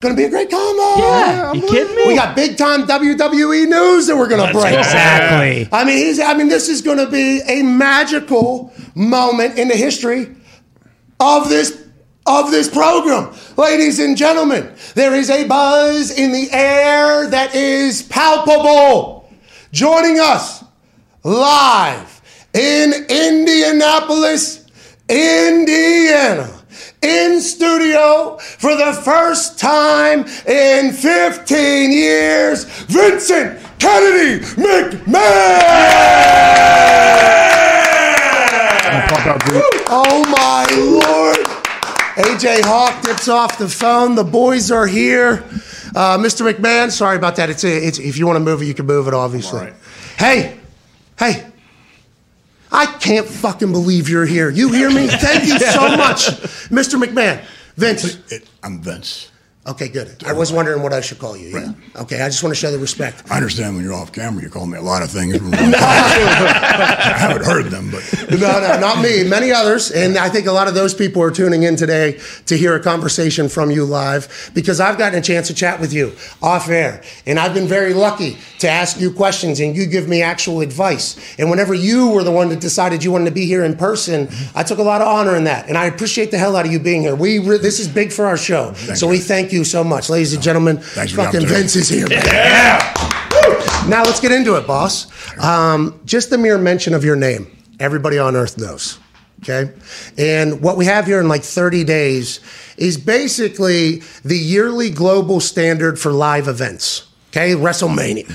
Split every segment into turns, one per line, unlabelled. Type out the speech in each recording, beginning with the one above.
Gonna be a great combo.
Yeah, you kidding me?
We got big time WWE news that we're gonna break.
Exactly.
I mean, he's, I mean, this is gonna be a magical moment in the history of this of this program. Ladies and gentlemen, there is a buzz in the air that is palpable. Joining us live in Indianapolis, Indiana in studio for the first time in 15 years, Vincent Kennedy McMahon! Oh my lord! AJ Hawk gets off the phone. The boys are here. Uh, Mr. McMahon, sorry about that. It's, a, it's if you want to move it, you can move it. Obviously. Hey, hey. I can't fucking believe you're here. You hear me? Thank you so much, Mr. McMahon. Vince.
I'm Vince.
Okay, good. I was wondering what I should call you. Yeah. Okay, I just want to show the respect.
I understand when you're off camera, you call me a lot of things. I haven't heard them, but
no, no, not me. Many others, and I think a lot of those people are tuning in today to hear a conversation from you live because I've gotten a chance to chat with you off air, and I've been very lucky to ask you questions and you give me actual advice. And whenever you were the one that decided you wanted to be here in person, mm-hmm. I took a lot of honor in that, and I appreciate the hell out of you being here. We re- this is big for our show,
Thank
so
you.
we thank you so much, ladies and gentlemen.
Thanks for
fucking. Vince is here. Now let's get into it, boss. Um, just the mere mention of your name, everybody on earth knows. Okay. And what we have here in like 30 days is basically the yearly global standard for live events. Okay. WrestleMania.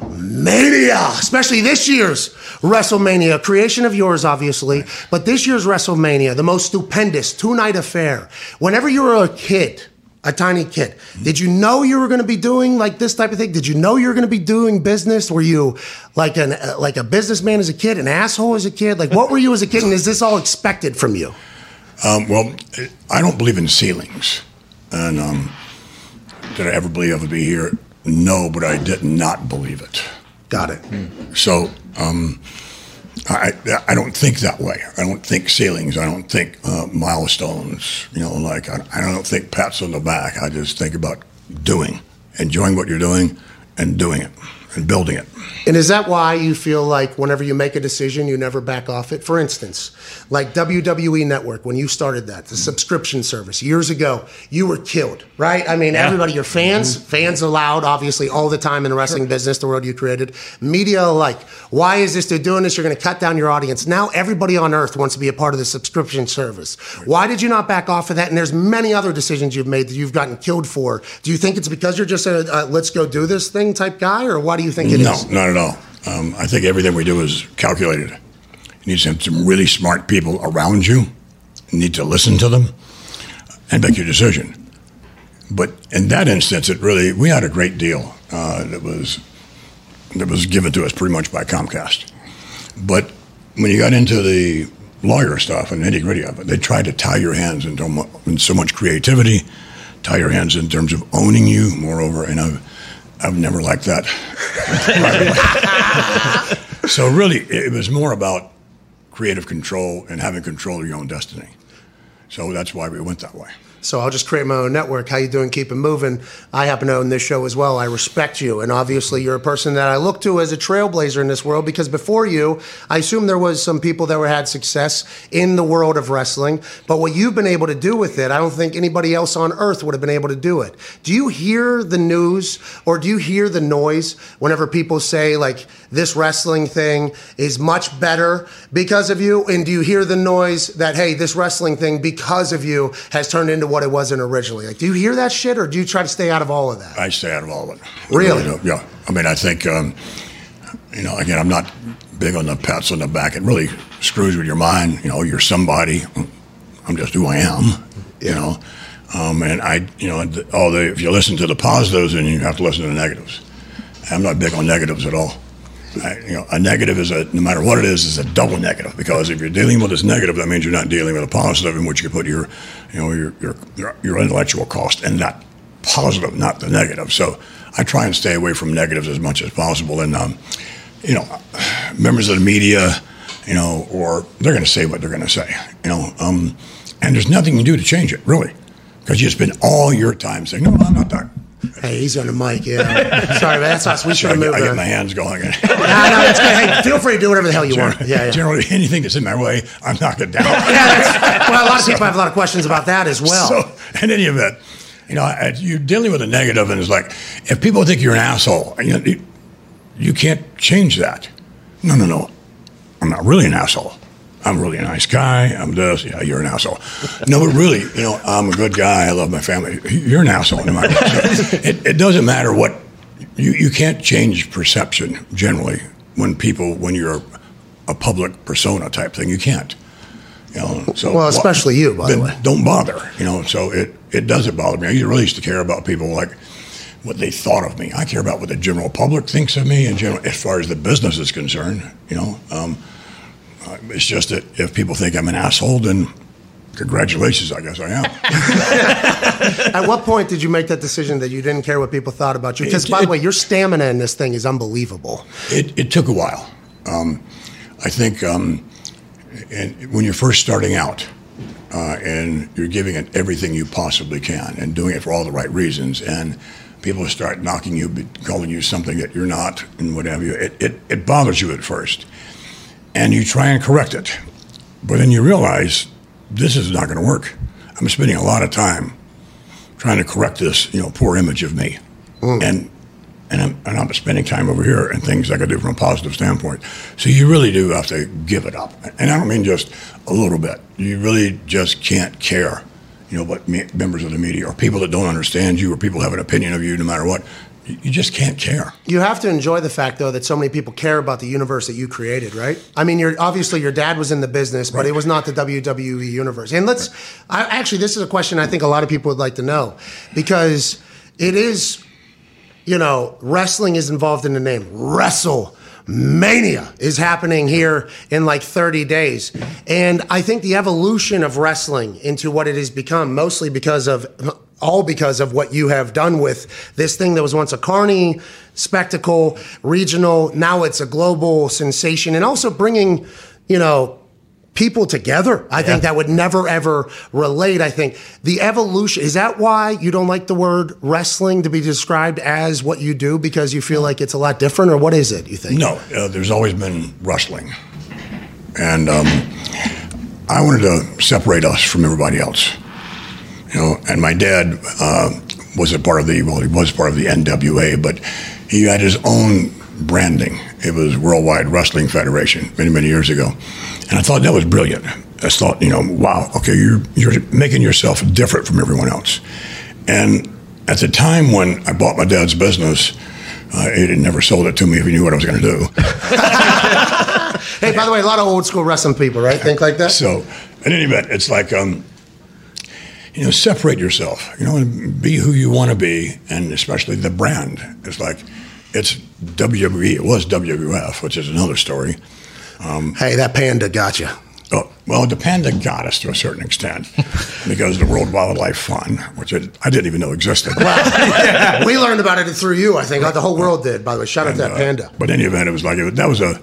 WrestleMania. Especially this year's WrestleMania. Creation of yours, obviously. But this year's WrestleMania, the most stupendous two night affair. Whenever you were a kid, a tiny kid. Did you know you were going to be doing like this type of thing? Did you know you were going to be doing business? Were you like an uh, like a businessman as a kid, an asshole as a kid? Like what were you as a kid? And is this all expected from you?
um, well, I don't believe in ceilings. And um, did I ever believe I would be here? No, but I did not believe it.
Got it.
So um, I, I don't think that way. I don't think ceilings. I don't think uh, milestones. You know, like I, I don't think pats on the back. I just think about doing, enjoying what you're doing, and doing it and building it.
And is that why you feel like whenever you make a decision, you never back off it? For instance, like WWE Network, when you started that, the subscription service years ago, you were killed, right? I mean, everybody, your fans, fans allowed, obviously, all the time in the wrestling business, the world you created, media alike. Why is this? They're doing this. You're going to cut down your audience. Now everybody on earth wants to be a part of the subscription service. Why did you not back off of that? And there's many other decisions you've made that you've gotten killed for. Do you think it's because you're just a uh, let's go do this thing type guy, or why do you think it is?
no, not at all. Um, I think everything we do is calculated. You need some, some really smart people around you. You need to listen to them and make your decision. But in that instance, it really we had a great deal uh, that was that was given to us pretty much by Comcast. But when you got into the lawyer stuff and nitty gritty of it, they tried to tie your hands into in so much creativity, tie your hands in terms of owning you. Moreover, and I've I've never liked that. so really, it was more about creative control and having control of your own destiny. So that's why we went that way.
So I'll just create my own network. How you doing? Keep it moving. I happen to own this show as well. I respect you, and obviously you're a person that I look to as a trailblazer in this world. Because before you, I assume there was some people that were had success in the world of wrestling. But what you've been able to do with it, I don't think anybody else on earth would have been able to do it. Do you hear the news or do you hear the noise whenever people say like this wrestling thing is much better because of you? And do you hear the noise that hey, this wrestling thing because of you has turned into what it wasn't originally? Like, do you hear that shit, or do you try to stay out of all of that?
I stay out of all of it.
Really?
Yeah. I mean, I think, um, you know, again, I'm not big on the pats on the back. It really screws with your mind. You know, you're somebody. I'm just who I am. You know, um, and I, you know, the if you listen to the positives, then you have to listen to the negatives. I'm not big on negatives at all. You know, a negative is a no matter what it is is a double negative because if you're dealing with this negative, that means you're not dealing with a positive in which you put your, you know, your your your, your intellectual cost in that positive, not the negative. So I try and stay away from negatives as much as possible. And um, you know, members of the media, you know, or they're going to say what they're going to say, you know, um, and there's nothing you can do to change it really, because you spend all your time saying, "No, I'm not that."
Hey, he's on the mic. Yeah. Sorry, man. That's us. We should have moved
I get
on.
my hands going.
Nah, no, that's good. Hey, feel free to do whatever the hell you want. Yeah, yeah.
Generally, anything that's in my way, I'm knocking down.
Yeah, that's, well, a lot of people have a lot of questions about that as well.
So, in any event, you know, you're dealing with a negative, and it's like if people think you're an asshole, you, know, you, you can't change that. No, no, no. I'm not really an asshole. I'm really a nice guy. I'm this. Yeah, you're an asshole. No, but really, you know, I'm a good guy. I love my family. You're an asshole. No matter what. It, it doesn't matter what. You, you can't change perception generally when people when you're a public persona type thing. You can't. You know, so
Well, especially you, by the way.
Don't bother. You know, so it it doesn't bother me. I really used to care about people like what they thought of me. I care about what the general public thinks of me, in general, as far as the business is concerned. You know, um, it's just that if people think I'm an asshole, then congratulations, I guess I am.
At what point did you make that decision that you didn't care what people thought about you? Because,
It-
by the way, your stamina in this thing is unbelievable.
It, it took a while. Um, I think um, and when you're first starting out uh, and you're giving it everything you possibly can and doing it for all the right reasons, and people start knocking you, calling you something that you're not, and what have you, it, it, it bothers you at first. And you try and correct it. But then you realize this is not going to work. I'm spending a lot of time trying to correct this, you know, poor image of me. Mm. And and I'm, and I'm spending time over here and things I could do from a positive standpoint. So you really do have to give it up. And I don't mean just a little bit. You really just can't care, you know, what me, members of the media or people that don't understand you or people have an opinion of you no matter what. You, just can't care.
You have to enjoy the fact, though, that so many people care about the universe that you created, right? I mean, you're obviously your dad was in the business, but it was not the WWE universe. And let's, I, actually, this is a question I think a lot of people would like to know because it is, you know, wrestling is involved in the name Wrestle. Mania is happening here in like 30 days. And I think the evolution of wrestling into what it has become, mostly because of all because of what you have done with this thing that was once a carny spectacle, regional, now it's a global sensation, and also bringing, you know, people together. I think that would never ever relate. I think the evolution is that why you don't like the word wrestling to be described as what you do because you feel like it's a lot different, or what is it? You think?
No, uh, there's always been wrestling. And um, I wanted to separate us from everybody else. You know, and my dad uh, was a part of the, well, he was part of the NWA, but he had his own branding. It was Worldwide Wrestling Federation many, many years ago. And I thought that was brilliant. I thought, you know, wow, okay, you're, you're making yourself different from everyone else. And at the time when I bought my dad's business, uh, he had never sold it to me if he knew what I was going to do.
Hey, by the way, a lot of old school wrestling people, right? Think like that.
So, in any event, it's like, um, you know, separate yourself. You know, and be who you want to be, and especially the brand. It's like, it's WWE. It was WWF, which is another story.
Hey, that panda got you.
Oh, well, the panda got us to a certain extent because the World Wildlife Fund, which I, I didn't even know existed.
we learned about it through you. I think the whole world did. By the way, shout out to that
Uh,
panda.
But in any event, it was like it, that was a,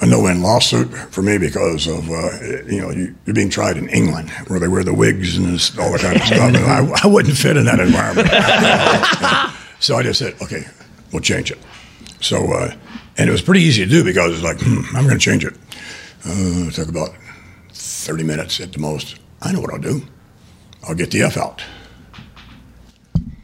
a no-win lawsuit for me because of uh, you know you, you're being tried in England where they wear the wigs and this, all that kind of stuff. And I, I wouldn't fit in that environment. so I just said, okay, we'll change it. So uh, and it was pretty easy to do because it's like hmm, I'm going to change it. Uh, it took about 30 minutes at the most. I know what I'll do. I'll get the F out.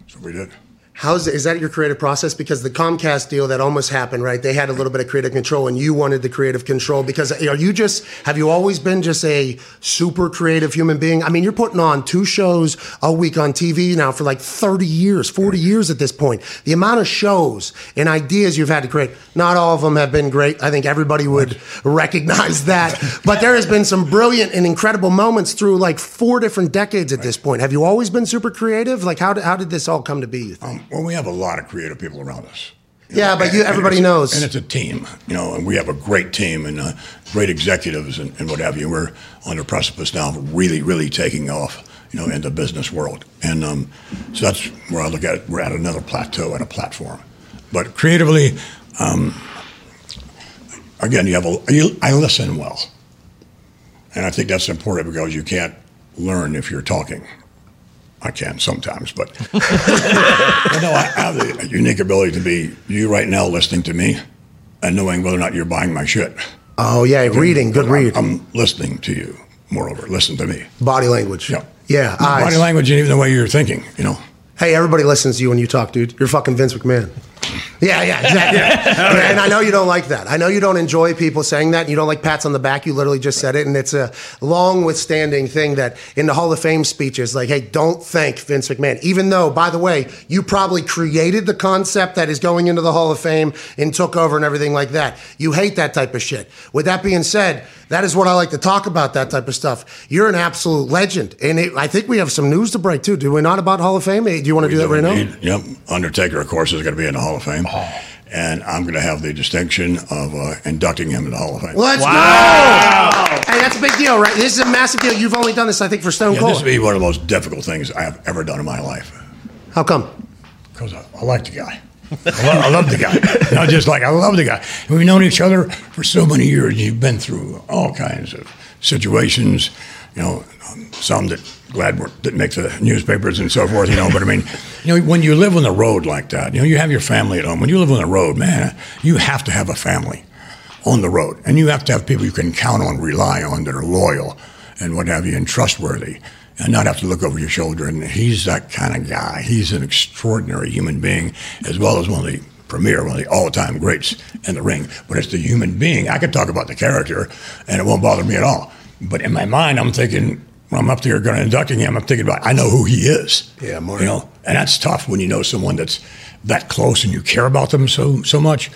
So we did.
How's is that your creative process? Because the Comcast deal that almost happened, right? They had a little bit of creative control, and you wanted the creative control. Because are you just have you always been just a super creative human being? I mean, you're putting on two shows a week on TV now for like 30 years, 40 years at this point. The amount of shows and ideas you've had to create, not all of them have been great. I think everybody would recognize that. But there has been some brilliant and incredible moments through like four different decades at this point. Have you always been super creative? Like, how did, how did this all come to be? You think?
Um, Well, we have a lot of creative people around us. You
Yeah,
know,
but
and- and
everybody
it's-
knows.
and it's a team, you know, and we have a great team and uh, great executives and, and what have you. We're on the precipice now of really, really taking off, you know, in the business world, and um, so that's where I look at it. We're at another plateau and a platform, but creatively, um, again, you have a. You, I listen well, and I think that's important because you can't learn if you're talking. I can sometimes, but, no, I have the unique ability to be you right now listening to me and knowing whether or not you're buying my shit.
Oh yeah, reading, good
I'm-
read.
I'm listening to you. Moreover, listen to me.
Body language.
Yeah.
Yeah. eyes.
Body language and even the way you're thinking. You know.
Hey, everybody listens to you when you talk, dude. You're fucking Vince McMahon. Yeah, yeah, exactly. Yeah, and I know you don't like that. I know you don't enjoy people saying that. You don't like pats on the back. You literally just said it, and it's a long withstanding thing that in the Hall of Fame speeches, like, hey, don't thank Vince McMahon. Even though, by the way, you probably created the concept that is going into the Hall of Fame and took over and everything like that. You hate that type of shit. With that being said, that is what I like to talk about. That type of stuff. You're an absolute legend, and it, I think we have some news to break too. Do we not about Hall of Fame? Do you want to do that right now?
Indeed. Yep. Undertaker, of course, is going to be in the Hall of Fame. And I'm going to have the distinction of uh, inducting him in the Hall of Fame.
Let's go! Hey, that's a big deal, right? This is a massive deal. You've only done this, I think, for Stone
Yeah,
Cold.
this will be one of the most difficult things I have ever done in my life.
How come?
Because I, I like the guy. I love, I love the guy. Not just like I love the guy. We've known each other for so many years. You've been through all kinds of situations. You know, um, some that glad were, didn't make the newspapers and so forth. You know, but I mean, you know, when you live on the road like that, you know, you have your family at home. When you live on the road, man, you have to have a family on the road, and you have to have people you can count on, rely on, that are loyal and what have you, and trustworthy, and not have to look over your shoulder. And he's that kind of guy. He's an extraordinary human being, as well as one of the premier, one of the all-time greats in the ring. But it's the human being. I could talk about the character, and it won't bother me at all. But in my mind, I'm thinking. When I'm up there going to inducting him, I'm thinking about I know who he is.
Yeah, more-
you know, and that's tough when you know someone that's that close and you care about them so so much.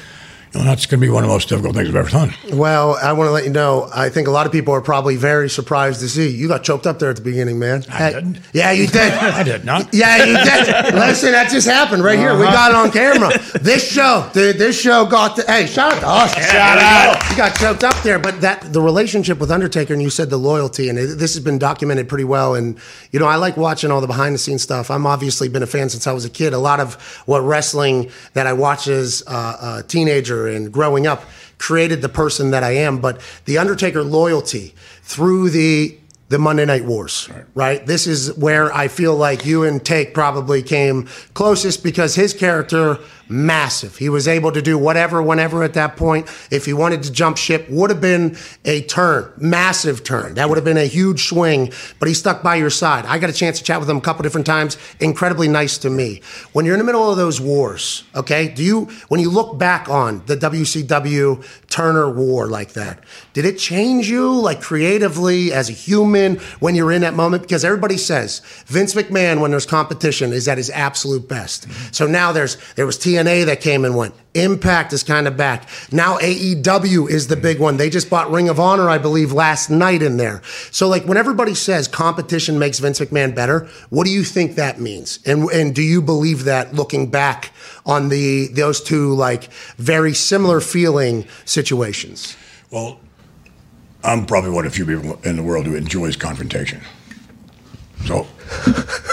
You know, that's going to be one of the most difficult things I've ever done.
Well, I want to let you know, I think a lot of people are probably very surprised to see you got choked up there at the beginning, man.
I didn't.
Yeah, you did.
I did not.
Yeah, you did. Listen, that just happened right here. We got it on camera. This show, dude, this show got the. Hey, shout out to us. shout out. You got choked up there, but that the relationship with Undertaker, and you said the loyalty, and it, this has been documented pretty well. And you know, I like watching all the behind the scenes stuff. I'm obviously been a fan since I was a kid. A lot of what wrestling that I watch as uh, a teenager and growing up created the person that I am. But the Undertaker loyalty through the the Monday Night Wars, right. This is where I feel like you and Take probably came closest because his character massive. He was able to do whatever, whenever at that point. If he wanted to jump ship, would have been a turn, massive turn. That would have been a huge swing, but he stuck by your side. I got a chance to chat with him a couple different times. Incredibly nice to me. When you're in the middle of those wars, okay, do you, when you look back on the WCW Turner War like that, did it change you like creatively as a human when you're in that moment? Because everybody says Vince McMahon, when there's competition, is at his absolute best. So now there's, there was TNA that came and went. Impact is kind of back. Now AEW is the big one. They just bought Ring of Honor, I believe, last night in there. So like when everybody says competition makes Vince McMahon better, what do you think that means? And and do you believe that looking back on the those two like very similar feeling situations?
Well, I'm probably one of the few people in the world who enjoys confrontation. So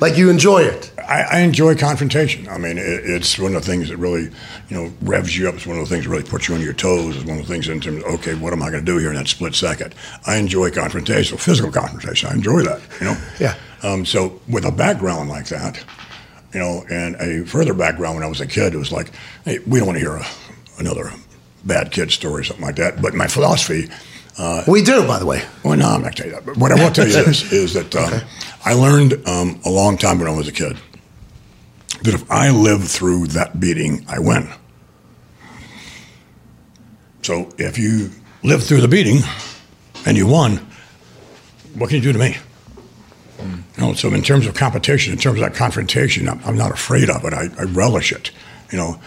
Like you enjoy it.
I, I enjoy confrontation. I mean, it, it's one of the things that really, you know, revs you up. It's one of the things that really puts you on your toes. It's one of the things in terms of, okay, what am I going to do here in that split second? I enjoy confrontation, physical confrontation. I enjoy that, you know?
Yeah.
Um, so with a background like that, you know, and a further background when I was a kid, it was like, hey, we don't want to hear a, another bad kid story or something like that. But my philosophy,
We do, by the way.
well, no, I'm not going to tell you that. But what I will tell you is, is that um, I learned um, a long time when I was a kid that if I live through that beating, I win. So if you live through the beating and you won, what can you do to me? You know, so in terms of competition, in terms of that confrontation, I'm, I'm not afraid of it. I, I relish it. You know,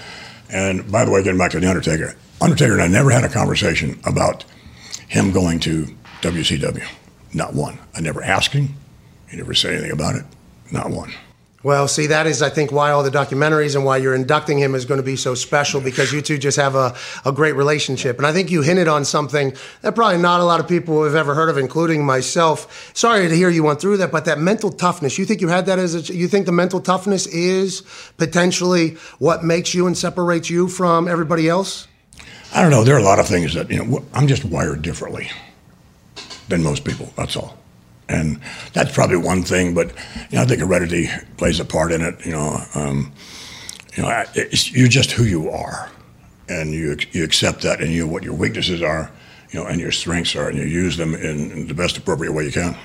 and by the way, getting back to the Undertaker, Undertaker and I never had a conversation about him going to WCW. Not one. I never asked him. He never said anything about it. Not one.
Well, see, that is, I think, why all the documentaries and why you're inducting him is going to be so special because you two just have a, a great relationship. And I think you hinted on something that probably not a lot of people have ever heard of, including myself. Sorry to hear you went through that, but that mental toughness, you think you had that as a, you think the mental toughness is potentially what makes you and separates you from everybody else?
I don't know. There are a lot of things that, you know, I'm just wired differently than most people. That's all. And that's probably one thing. But you know, I think heredity plays a part in it. You know, um, you know, you're just who you are, and you you accept that, and you what your weaknesses are, you know, and your strengths are, and you use them in, in the best appropriate way you can.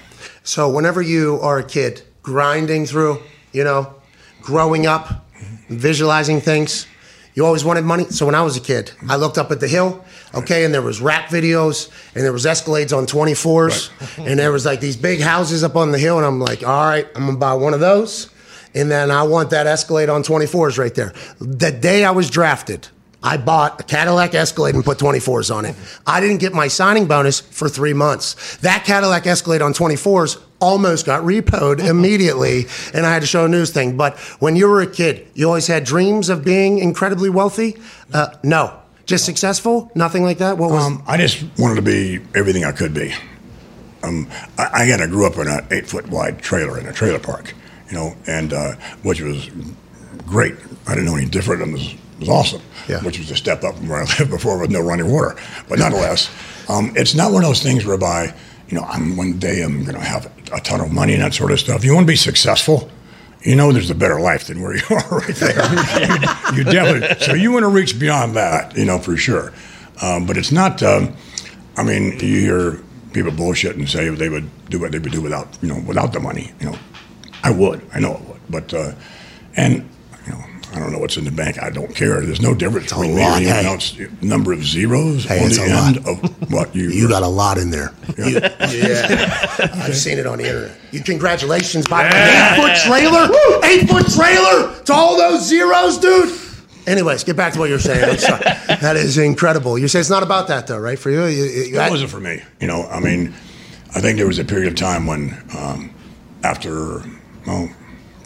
So whenever you are a kid, grinding through, you know, growing up, visualizing things. You always wanted money. So when I was a kid, I looked up at the hill, okay, and there was rap videos, and there was Escalades on 24s, right. and there was like these big houses up on the hill, and I'm like, all right, I'm gonna buy one of those, and then I want that Escalade on 24s right there. The day I was drafted, I bought a Cadillac Escalade and put 24s on it. I didn't get my signing bonus for three months. That Cadillac Escalade on 24s almost got repoed immediately, and I had to show a news thing. But when you were a kid, you always had dreams of being incredibly wealthy? Uh, no. Just successful? Nothing like that? What was um,
I just wanted to be everything I could be. Um, I, I, I grew up in an eight foot wide trailer in a trailer park, you know, and uh, which was great. I didn't know any different. It was was awesome, yeah. which was a step up from where I lived before with no running water. But nonetheless, um, it's not one of those things whereby, you know, I'm one day I'm going to have a ton of money and that sort of stuff. You want to be successful, you know there's a better life than where you are right there. you, you, definitely. So you want to reach beyond that, you know, for sure. Um, but it's not. Um, I mean, you hear people bullshit and say they would do what they would do without, you know, without the money. You know, I would. I know I would. But uh, and I don't know what's in the bank. I don't care. There's no difference between me and anyone else. Number of zeros
hey,
on the end lot. of what you.
You got a lot in there. Yeah, you, yeah. I've seen it on the internet. You congratulations, by yeah. eight foot trailer, eight foot trailer to all those zeros, dude. Anyways, get back to what you're saying. that is incredible. You say it's not about that though, right? For you, you,
you it wasn't for me. You know, I mean, I think there was a period of time when, um, after well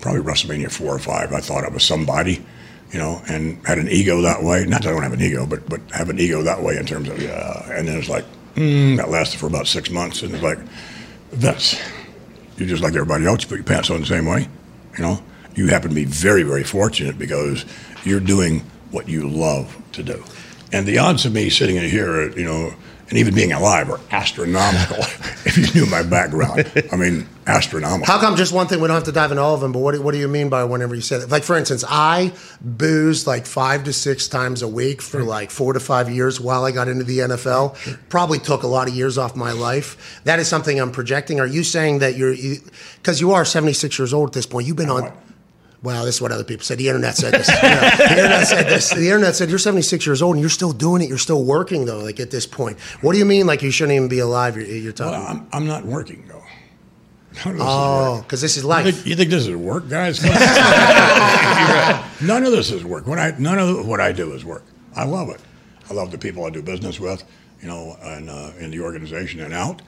probably WrestleMania four or five. I thought I was somebody, you know, and had an ego that way. Not that I don't have an ego, but but have an ego that way in terms of yeah. And then it's like mm, that lasted for about six months, and it's like that's you're just like everybody else. You put your pants on the same way, you know. You happen to be very very fortunate because you're doing what you love to do, and the odds of me sitting in here, you know and even being alive are astronomical if you knew my background. I mean, astronomical.
How come just one thing? We don't have to dive into all of them, but what do, what do you mean by whenever you say that? Like, for instance, I boozed like five to six times a week for like four to five years while I got into the NFL. Probably took a lot of years off my life. That is something I'm projecting. Are you saying that you're, because you, you, are 76 years old at this point, you've been on. Well, this is what other people said. The internet said this. You know, the internet said this. The internet said you're 76 years old and you're still doing it. You're still working though. Like at this point, what do you mean? Like you shouldn't even be alive? You're, you're talking.
Well, I'm, I'm not working though.
Oh, because this is life.
You think, you think, this is work, guys? none of this is work. What I none of what I do is work. I love it. I love the people I do business with, you know, and uh, in the organization and out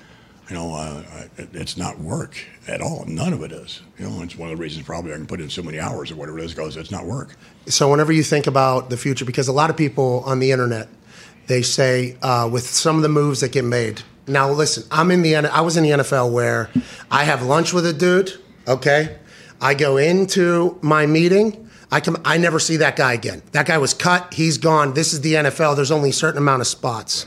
you know, uh, it's not work at all. None of it is. You know, it's one of the reasons probably I can put in so many hours or whatever it is because it's not work.
So whenever you think about the future, because a lot of people on the internet, they say uh, with some of the moves that get made. Now listen, I'm in the I was in the NFL where I have lunch with a dude. Okay, I go into my meeting. I come. I never see that guy again. That guy was cut. He's gone. This is the NFL. There's only a certain amount of spots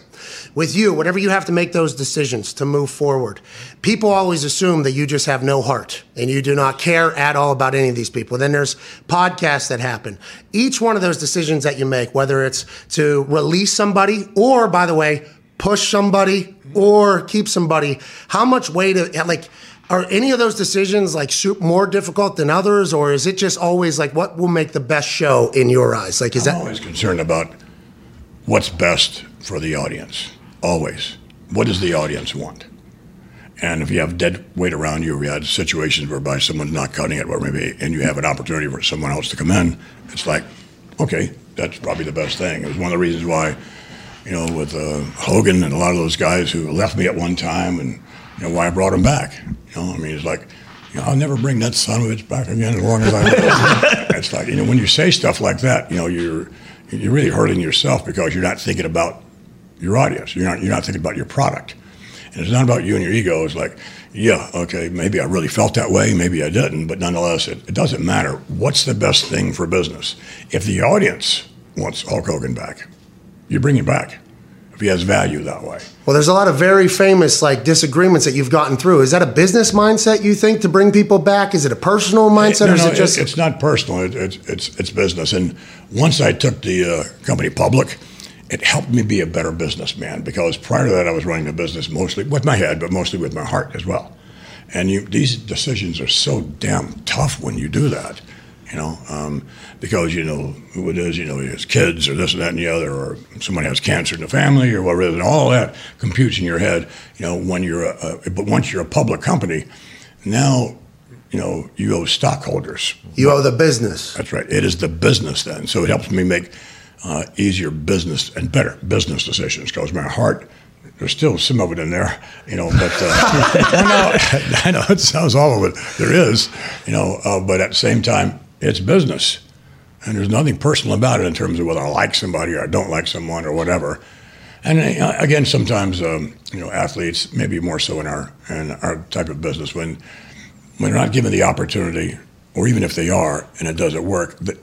with you, whenever you have to make those decisions to move forward, people always assume that you just have no heart and you do not care at all about any of these people. Then there's podcasts that happen. Each one of those decisions that you make, whether it's to release somebody or, by the way, push somebody or keep somebody, how much weight, like, are any of those decisions like more difficult than others, or is it just always like what will make the best show in your eyes? Like, is
I'm
that
always concerned about what's best for the audience? Always. What does the audience want? And if you have dead weight around you, we had situations whereby someone's not cutting it, or maybe, and you have an opportunity for someone else to come in, it's like, okay, that's probably the best thing. It was one of the reasons why, you know, with uh, Hogan and a lot of those guys who left me at one time, and you know why I brought them back. You know, I mean, it's like, you know, I'll never bring that son of a bitch back again as long as I live. it's like, you know, when you say stuff like that, you know, you're you're really hurting yourself because you're not thinking about your audience. You're not you're not thinking about your product. And it's not about you and your ego. It's like, yeah, okay, maybe I really felt that way, maybe I didn't, but nonetheless, it, it doesn't matter. What's the best thing for business? If the audience wants Hulk Hogan back, you bring him back. If he has value that way.
Well, there's a lot of very famous like disagreements that you've gotten through. Is that a business mindset you think to bring people back? Is it a personal mindset,
No,
or is
no,
it just?
it's not personal. It, it's it's it's business. And once I took the uh, company public, it helped me be a better businessman because prior to that, I was running the business mostly with my head, but mostly with my heart as well. And you, these decisions are so damn tough when you do that, you know, um, because you know who it is, you know, his kids or this and that and the other, or somebody has cancer in the family or whatever, and all that computes in your head, you know, when you're a, a but once you're a public company, now, you know, you owe stockholders
you owe the business.
that's right. It is the business then. So it helps me make uh, easier business and better business decisions because my heart, there's still some of it in there, you know, but uh, I know it sounds all of it. There is, you know, uh, but at the same time, it's business. And there's nothing personal about it in terms of whether I like somebody or I don't like someone or whatever. And again, sometimes um, you know athletes, maybe more so in our in our type of business, when when they're not given the opportunity, or even if they are and it doesn't work, that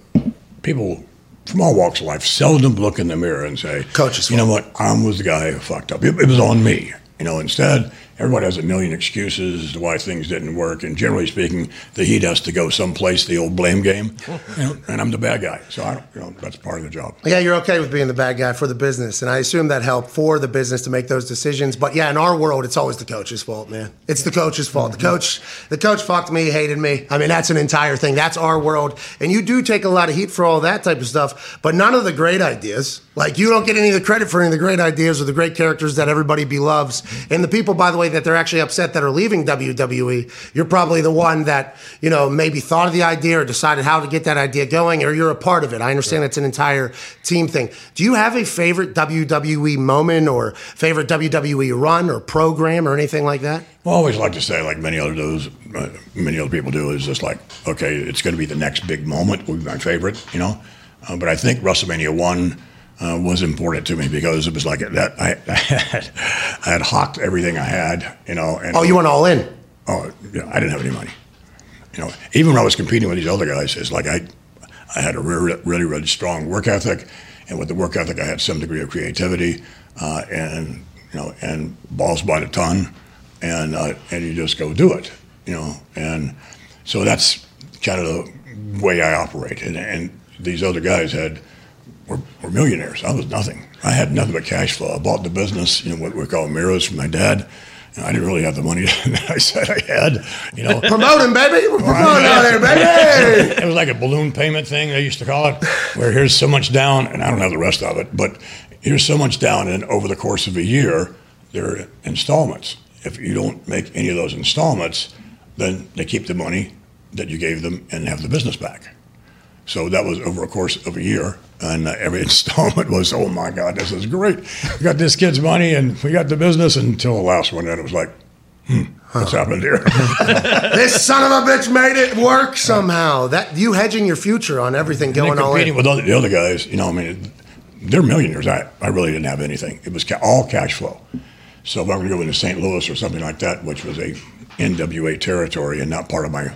people from all walks of life seldom look in the mirror and say,
Coach's
you know what, I'm was the guy who fucked up. It, it was on me. You know, instead, everybody has a million excuses as to why things didn't work. And generally speaking, the heat has to go someplace, the old blame game. You know, and I'm the bad guy. So I don't, you know, that's part of the job.
Yeah, you're okay with being the bad guy for the business, and I assume that helped for the business to make those decisions. But yeah, in our world, it's always the coach's fault, man. It's the coach's fault. The mm-hmm. coach, the coach fucked me, hated me. I mean, that's an entire thing. That's our world, and you do take a lot of heat for all that type of stuff. But none of the great ideas, like you don't get any of the credit for any of the great ideas or the great characters that everybody beloves. And the people, by the way, that they're actually upset that are leaving WWE, you're probably the one that you know maybe thought of the idea or decided how to get that idea going, or you're a part of it. I understand it's an entire team thing. Do you have a favorite WWE moment or favorite WWE run or program or anything like that?
Well, I always like to say, like many other those, uh, many other people do, is just like, okay, it's going to be the next big moment. Will be my favorite, you know. Uh, but I think WrestleMania one uh, was important to me because it was like that. I, I had I had hawked everything I had, you know. And
Oh, you went all in.
Oh, yeah, I didn't have any money. You know, even when I was competing with these other guys, it's like I, I had a really, really, really strong work ethic, and with the work ethic, I had some degree of creativity, uh, and you know, and balls by the ton, and uh, and you just go do it, you know, and so that's kind of the way I operate, and and these other guys had were, were millionaires. I was nothing. I had nothing but cash flow. I bought the business, you know, what we call mirrors from my dad. And I didn't really have the money that I said I had, you know.
Promoting, baby. We're promoting out here, baby.
it was like a balloon payment thing they used to call it, where here's so much down, and I don't have the rest of it, but here's so much down, and over the course of a year, they're installments. If you don't make any of those installments, then they keep the money that you gave them and have the business back. So that was over a course of a year, and every installment was, oh my God, this is great. We got this kid's money, and we got the business until the last one, and it was like, hmm, what's happened here?
this son of a bitch made it work somehow. That you hedging your future on everything going all
competing
in.
with other, the other guys, you know, I mean, they're millionaires. I, I really didn't have anything. It was ca- all cash flow. So if I were going to go into St. Louis or something like that, which was a NWA territory and not part of my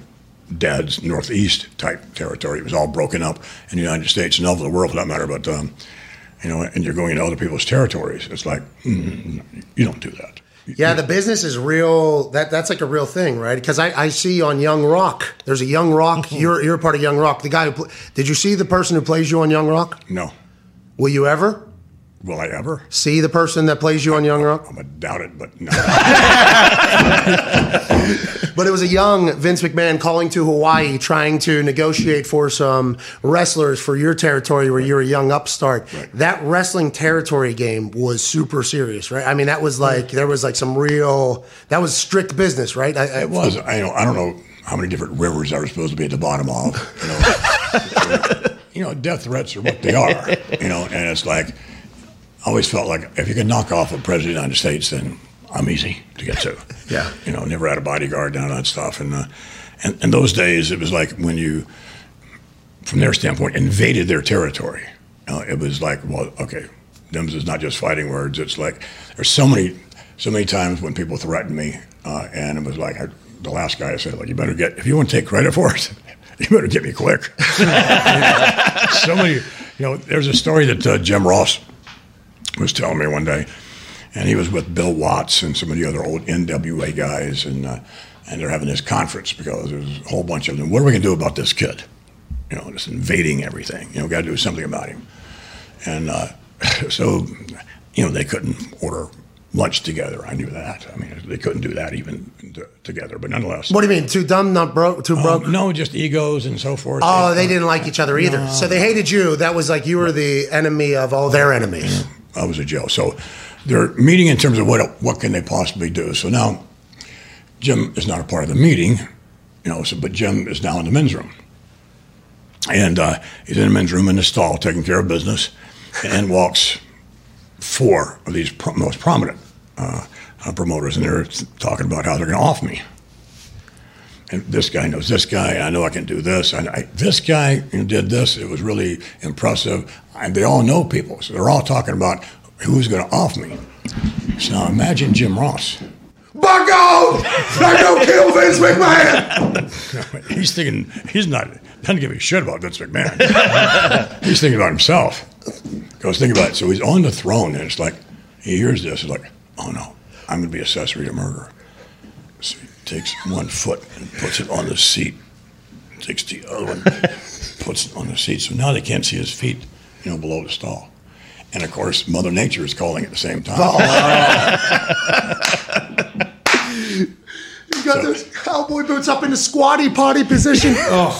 dad's Northeast type territory, it was all broken up in the United States and all over the world for that matter. But um, you know, and you're going into other people's territories. It's like mm, you don't do that.
Yeah, the business is real. That that's like a real thing, right? Because I, I see on Young Rock, there's a Young Rock. You're you're a part of Young Rock. The guy who did you see the person who plays you on Young Rock?
No.
Will you ever
Will I ever?
see the person that plays you on Young Rock?
I'm gonna doubt it, but no.
But it was a young Vince McMahon calling to Hawaii, trying to negotiate for some wrestlers for your territory where you're a young upstart.
Right.
That wrestling territory game was super serious, right? I mean, that was like there was like some real that was strict business, right? I, I,
It was. I know. I don't know how many different rivers I was supposed to be at the bottom of. You know, you know, death threats are what they are. You know, and it's like I always felt like if you can knock off a president of the United States, then I'm easy to get to.
Yeah.
You know, never had a bodyguard, none of that stuff, and uh, and in those days it was like when you, from their standpoint, invaded their territory. You know, it was like, well, okay, them is not just fighting words. It's like there's so many, so many times when people threatened me, uh, and it was like I, the last guy I said, like, you better get if you want to take credit for it, you better get me quick. so many, you know. There's a story that uh, Jim Ross was telling me one day, and he was with Bill Watts and some of the other old NWA guys, and uh, and they're having this conference because there's a whole bunch of them. What are we going to do about this kid? You know, just invading everything. You know, got to do something about him. And uh, so, you know, they couldn't order lunch together. I knew that. I mean, they couldn't do that even together. But nonetheless,
What do you mean? Too dumb, not broke, too broke?
um, no, just egos and so forth.
Oh, they didn't like each other either. So they hated you. That was like you were the enemy of all their enemies.
I was a Joe. So they're meeting in terms of what what can they possibly do. So now Jim is not a part of the meeting, you know. So but Jim is now in the men's room, and uh, he's in the men's room in the stall taking care of business, and walks four of these pro- most prominent uh, promoters, and they're talking about how they're going to off me. And this guy knows this guy. I know I can do this. I, I, this guy did this. It was really impressive. And they all know people, so they're all talking about who's going to off me. So now imagine Jim Ross. Bucko! I go kill Vince McMahon. he's thinking he's not doesn't give a shit about Vince McMahon. he's thinking about himself. Goes think about it. So he's on the throne, and it's like he hears this. He's like, oh no, I'm going to be accessory to murder. So takes one foot and puts it on the seat. Takes the other one, puts it on the seat. So now they can't see his feet, you know, below the stall. And of course, Mother Nature is calling at the same time.
You got those cowboy boots up in the squatty potty position. oh.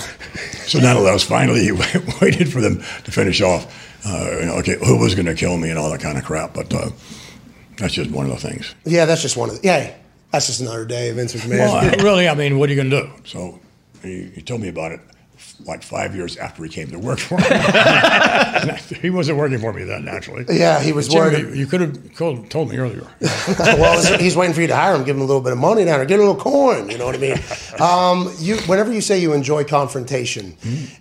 So nonetheless, finally, he waited for them to finish off. Uh, you know, okay, who was going to kill me and all that kind of crap. But uh, that's just one of the things.
Yeah, that's just one of the. Yeah, that's just another day of Vince McMahon.
Well, really, I mean, what are you going to do? So he, he told me about it like five years after he came to work for me. he wasn't working for me then, naturally.
Yeah, he was
working.
worried.
You, you could have told, told me earlier.
well, he's- he's waiting for you to hire him, give him a little bit of money down there, get a little coin. You know what I mean? Um, you, whenever you say you enjoy confrontation,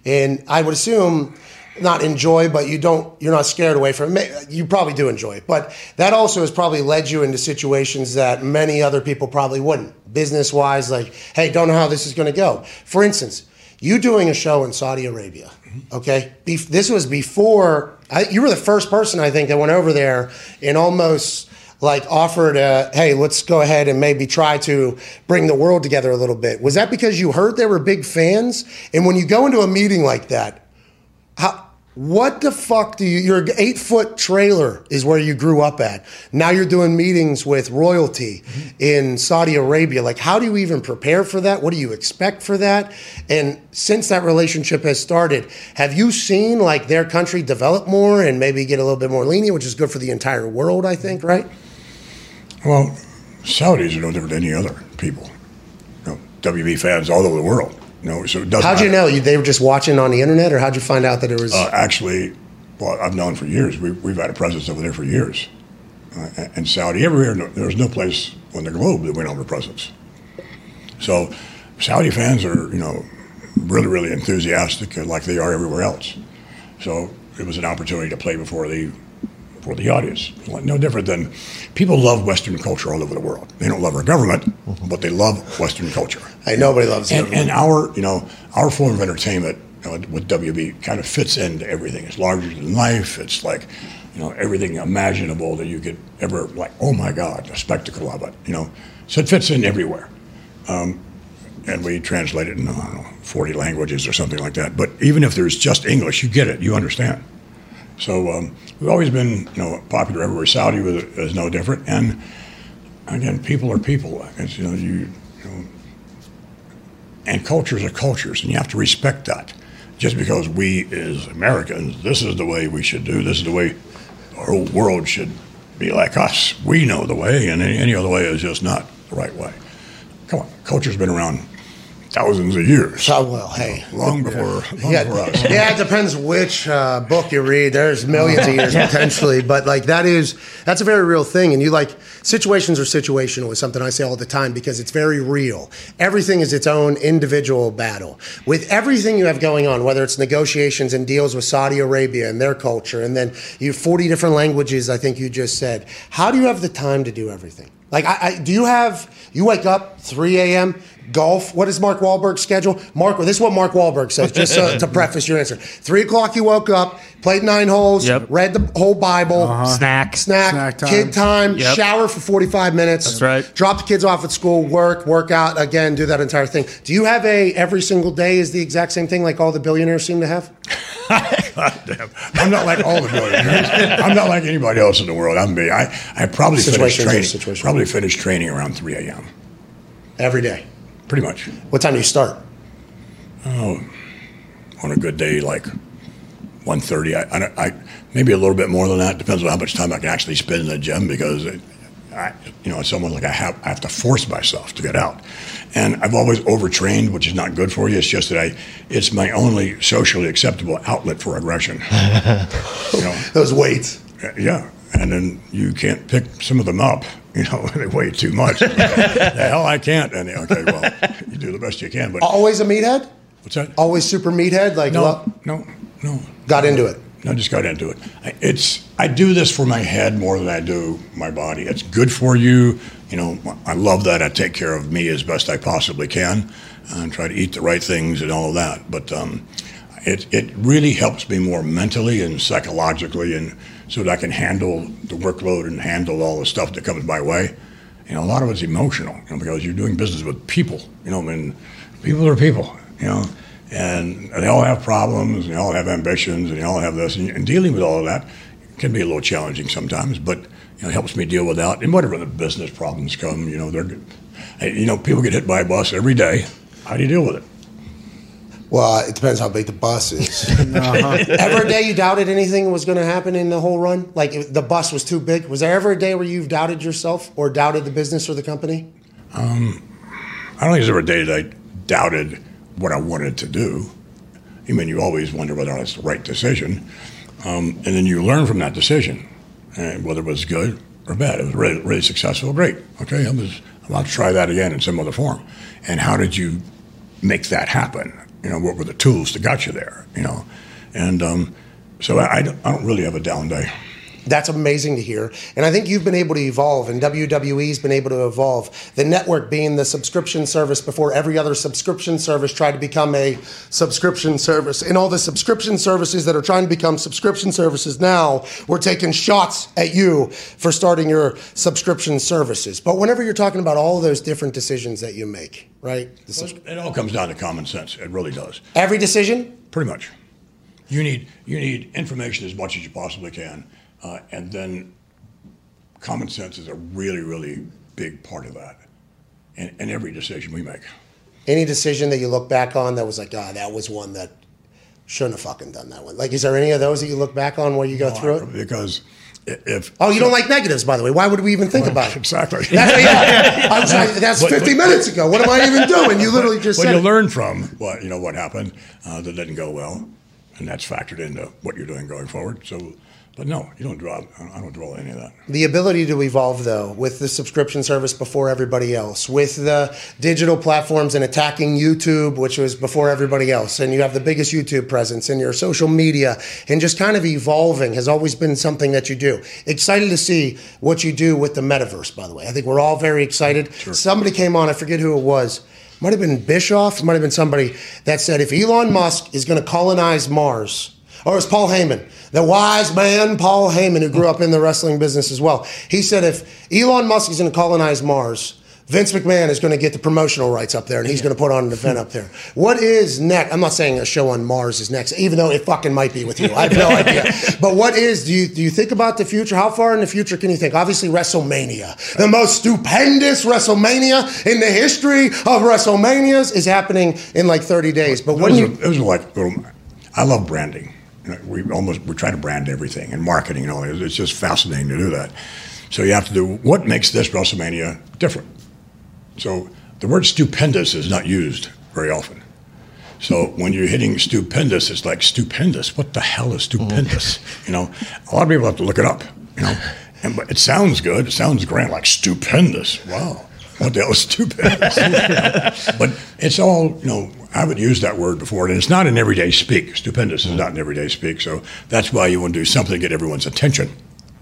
and I would assume not enjoy, but you don't, you're not scared away from it. You probably do enjoy it, but that also has probably led you into situations that many other people probably wouldn't, business wise. Like, hey, don't know how this is going to go. For instance, you doing a show in Saudi Arabia. Mm-hmm. Okay, Bef- this was before I, you were the first person I think that went over there and almost like offered a, hey let's go ahead and maybe try to bring the world together a little bit was that because you heard there were big fans and when you go into a meeting like that how what the fuck do you your eight foot trailer is where you grew up at. Now you're doing meetings with royalty mm-hmm. in saudi arabia. Like how do you even prepare for that? What do you expect for that? And since that relationship has started have you seen like their country develop more and maybe get a little bit more lenient which is good for the entire world i think right?
Well, Saudis are no different than any other people. You know, WB fans all over the world. So it doesn't
how'd you
matter.
know you, they were just watching on the internet or how'd you find out that it was
Uh, actually, well, I've known for years. We, we've had a presence over there for years. Uh, in Saudi, everywhere, no, there's no place on the globe that we don't have a presence. So, Saudi fans are, you know, really, really enthusiastic, uh, like they are everywhere else. So, it was an opportunity to play before the for the audience. No different than people love Western culture all over the world. They don't love our government, but they love Western culture
hey nobody loves
and, and our you know our form of entertainment you know, with WB kind of fits into everything. It's larger than life. It's like you know everything imaginable that you could ever like. Oh my God, the spectacle of it. You know, so it fits in everywhere. Um, and we translate it in I don't know, 40 languages or something like that. But even if there's just English, you get it. You understand. So um, we've always been you know popular everywhere. Saudi was, is no different. And again, people are people. It's, you know you. you know, and cultures are cultures, and you have to respect that. Just because we, as Americans, this is the way we should do, this is the way our whole world should be like us. We know the way, and any other way is just not the right way. Come on, culture's been around thousands of years,
Oh, well, hey.
long before, long
Yeah,
before us.
yeah, it depends which uh, book you read. There's millions of years potentially, but like that is that's a very real thing. And you like situations are situational is something I say all the time because it's very real. Everything is its own individual battle. With everything you have going on, whether it's negotiations and deals with Saudi Arabia and their culture, and then you have 40 different languages. I think you just said. How do you have the time to do everything? Like, I, I do you have you wake up 3 a.m. golf? What is Mark Wahlberg's schedule? Mark, this is what Mark Wahlberg says. Just uh, to preface your answer, three o'clock you woke up, played nine holes,
Yep.
read the whole Bible,
Snack.
snack,
Snack time.
kid time,
Yep.
shower for 45 minutes.
That's right.
Drop the kids off at school, work, work out again, do that entire thing. Do you have a every single day is the exact same thing like all the billionaires seem to have?
God damn. I'm not like all the billionaires. I'm not like anybody else in the world. I'm me. I, I probably finished training.
situations.
Probably finished training around 3 a.m.
Every day.
Pretty much.
What time do you start?
Oh, On a good day, like 1.30. I, I, don't- I maybe a little bit more than that. Depends on how much time I can actually spend in the gym because, it, I, you know, it's almost like I have I have to force myself to get out. And I've always overtrained, which is not good for you. It's just that I, it's my only socially acceptable outlet for aggression. you know,
Those weights.
Yeah, and then you can't pick some of them up. You know, they weigh too much. the hell, I can't. And okay, well, you do the best you can. But
Always a meathead?
what's that?
Always super meathead? Like,
no,
lo-
no, no.
got into it.
I just got into it. It's I do this for my head more than I do my body. It's good for you. You know, I love that. I take care of me as best I possibly can, and try to eat the right things and all of that. But um, it it really helps me more mentally and psychologically, and so that I can handle the workload and handle all the stuff that comes my way. You know, a lot of it's emotional, you know, because you're doing business with people. You know, I mean, people are people. You know, and they all have problems, and they all have ambitions, and they all have this, and, and dealing with all of that can be a little challenging sometimes. But you know, it helps me deal with that. And whatever the business problems come, you know, they're, you know, people get hit by a bus every day. How do you deal with it?
Well, it depends how big the bus is. ever a day you doubted anything was going to happen in the whole run? Like if the bus was too big? Was there ever a day where you've doubted yourself or doubted the business or the company?
I don't think there's ever a day that I doubted what I wanted to do. I mean, you always wonder whether that's the right decision. Um, and then you learn from that decision, and whether it was good or bad. It was really, really successful, great. Okay, I was about to try that again in some other form. And how did you make that happen? You know, what were the tools that got you there? You know, and um, so I, I don't really have a down day.
That's amazing to hear. And I think you've been able to evolve, and WWE's been able to evolve. The network being the subscription service before every other subscription service tried to become a subscription service. And all the subscription services that are trying to become subscription services now, we're taking shots at you for starting your subscription services. But whenever you're talking about all of those different decisions that you make, right? Subs-
It all comes down to common sense. It really does.
every decision?
Pretty much. You need you need information as much as you possibly can, uh, and then common sense is a really really big part of that, in, in every decision we make.
Any decision that you look back on that was like, ah, that was one that shouldn't have fucking done that one. Like, is there any of those that you look back on where you go through it?
because if
Oh, you don't like negatives, by the way. Why would we even think about it?
exactly.
That's, yeah, I was like, that's
But-
50
but-
minutes ago. What am I even doing? You literally just
Well, you
it.
learn from what you know what happened uh, that didn't go well, and that's factored into what you're doing going forward. So, but no, you don't draw. I don't draw any of that.
The ability to evolve, though, with the subscription service before everybody else, with the digital platforms and attacking YouTube, which was before everybody else, and you have the biggest YouTube presence and your social media, and just kind of evolving has always been something that you do. Excited to see what you do with the metaverse, by the way. I think we're all very excited. Somebody came on, I forget who it was. Might have been Bischoff, might have been somebody that said if Elon Musk is going to colonize Mars, or it was Paul Heyman, the wise man Paul Heyman, who grew up in the wrestling business as well. He said if Elon Musk is going to colonize Mars, Vince McMahon is going to get the promotional rights up there, and he's going to put on an event up there. What is next? I'm not saying a show on Mars is next, even though it fucking might be with you. I have no idea. But what is? Do you do you think about the future? How far in the future can you think? Obviously, WrestleMania, the most stupendous WrestleMania in the history of WrestleManias, is happening in like 30 days. But when
Those
you
are, those are like I love branding. You know, we almost we try to brand everything and marketing and all. that. It's just fascinating to do that. So you have to do what makes this WrestleMania different. So the word stupendous is not used very often. So when you're hitting stupendous, it's like stupendous. What the hell is stupendous? Mm-hmm. You know, a lot of people have to look it up. You know, and but it sounds good. It sounds grand, like stupendous. Wow, what the hell is stupendous? You know? But it's all you know. I would use that word before, and it's not in everyday speak. Stupendous is not in everyday speak. So that's why you want to do something to get everyone's attention.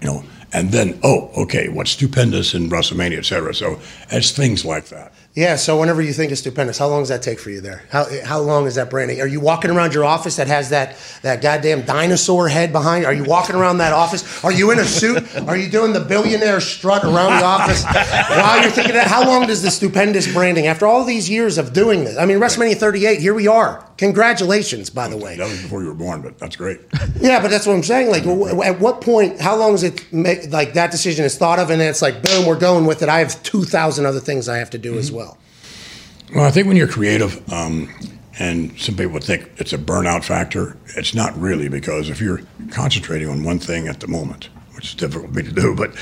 You know, and then oh, okay, what's stupendous in WrestleMania, et cetera. So it's things like that.
Yeah, so whenever you think of stupendous, how long does that take for you there? How, how long is that branding? Are you walking around your office that has that, that goddamn dinosaur head behind? You? Are you walking around that office? Are you in a suit? Are you doing the billionaire strut around the office while you're thinking that? How long does the stupendous branding, after all these years of doing this? I mean, WrestleMania 38, here we are. Congratulations, by the way.
That was before you were born, but that's great.
Yeah, but that's what I'm saying. Like, at what point, how long is it, like, that decision is thought of, and then it's like, boom, we're going with it. I have 2,000 other things I have to do mm-hmm. as well.
Well, I think when you're creative, um, and some people think it's a burnout factor, it's not really because if you're concentrating on one thing at the moment, which is difficult for me to do, but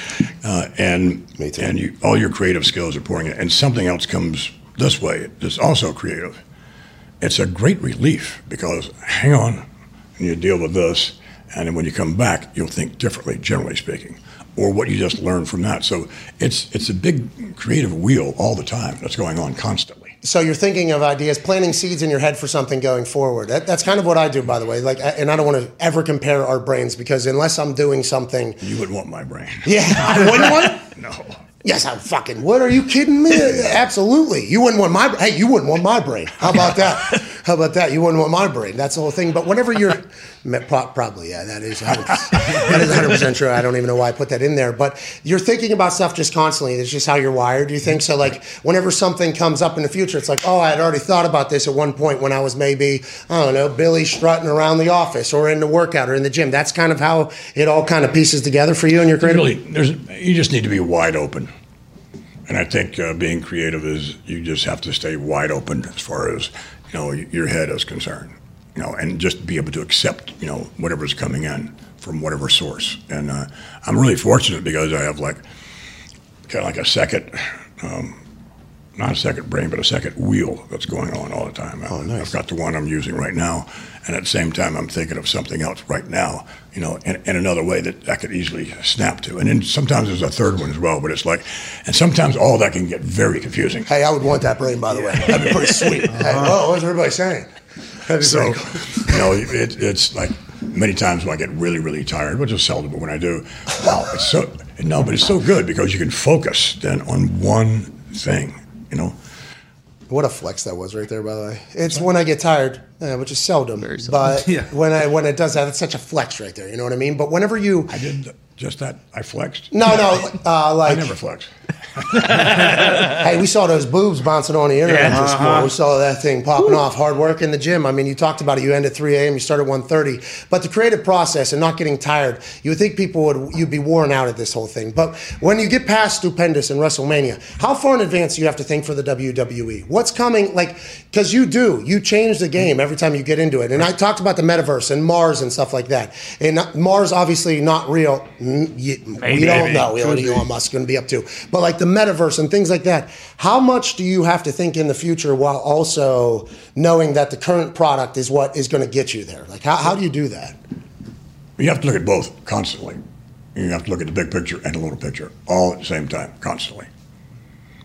uh, and and you, all your creative skills are pouring in, and something else comes this way that's also creative. It's a great relief because hang on, and you deal with this, and then when you come back, you'll think differently, generally speaking or what you just learned from that. So it's it's a big creative wheel all the time that's going on constantly.
So you're thinking of ideas, planting seeds in your head for something going forward. That, that's kind of what I do, by the way. Like, and I don't want to ever compare our brains because unless I'm doing something,
you wouldn't want my brain.
Yeah, I wouldn't want.
no.
Yes, I'm fucking. What are you kidding me? Absolutely. You wouldn't want my. Hey, you wouldn't want my brain. How about that? How about that? You wouldn't want my brain. That's the whole thing. But whenever you're, probably yeah, that is 100%, that is 100 percent true. I don't even know why I put that in there. But you're thinking about stuff just constantly. It's just how you're wired. Do you think so? Like whenever something comes up in the future, it's like, oh, I had already thought about this at one point when I was maybe I don't know Billy strutting around the office or in the workout or in the gym. That's kind of how it all kind of pieces together for you and your creative.
Really, there's you just need to be wide open and I think uh, being creative is you just have to stay wide open as far as you know your head is concerned. You know, and just be able to accept you know whatever's coming in from whatever source. And uh, I'm really fortunate because I have like kind of like a second. Um, not a second brain, but a second wheel that's going on all the time.
Oh, nice.
I've got the one I'm using right now, and at the same time, I'm thinking of something else right now, you know, in, in another way that I could easily snap to. And then sometimes there's a third one as well, but it's like, and sometimes all that can get very confusing.
Hey, I would want that brain, by the way. That'd be pretty sweet. hey, oh, what's everybody saying?
So, you know, it, it's like many times when I get really, really tired, which is seldom, but when I do, wow, it's so, no, but it's so good because you can focus then on one thing you know.
What a flex that was right there, by the way. It's when I get tired, uh, which is seldom, seldom. but yeah. when I when it does that, it's such a flex right there. You know what I mean? But whenever you,
I did just that. I flexed.
No, no, uh, like
I never flexed.
hey, we saw those boobs bouncing on the internet yeah, this uh-huh. morning. We saw that thing popping Woo. off. Hard work in the gym. I mean, you talked about it. You end at 3 a.m. You start at 1.30. But the creative process and not getting tired, you would think people would you'd be worn out at this whole thing. But when you get past stupendous in WrestleMania, how far in advance do you have to think for the WWE? What's coming? Like, because you do, you change the game every time you get into it. And I talked about the metaverse and Mars and stuff like that. And Mars obviously not real. Mm, maybe, we don't know. We don't know what Elon Musk's going to be up to. But like the metaverse and things like that. How much do you have to think in the future while also knowing that the current product is what is going to get you there? Like, how, how do you do that?
You have to look at both constantly. You have to look at the big picture and the little picture all at the same time, constantly.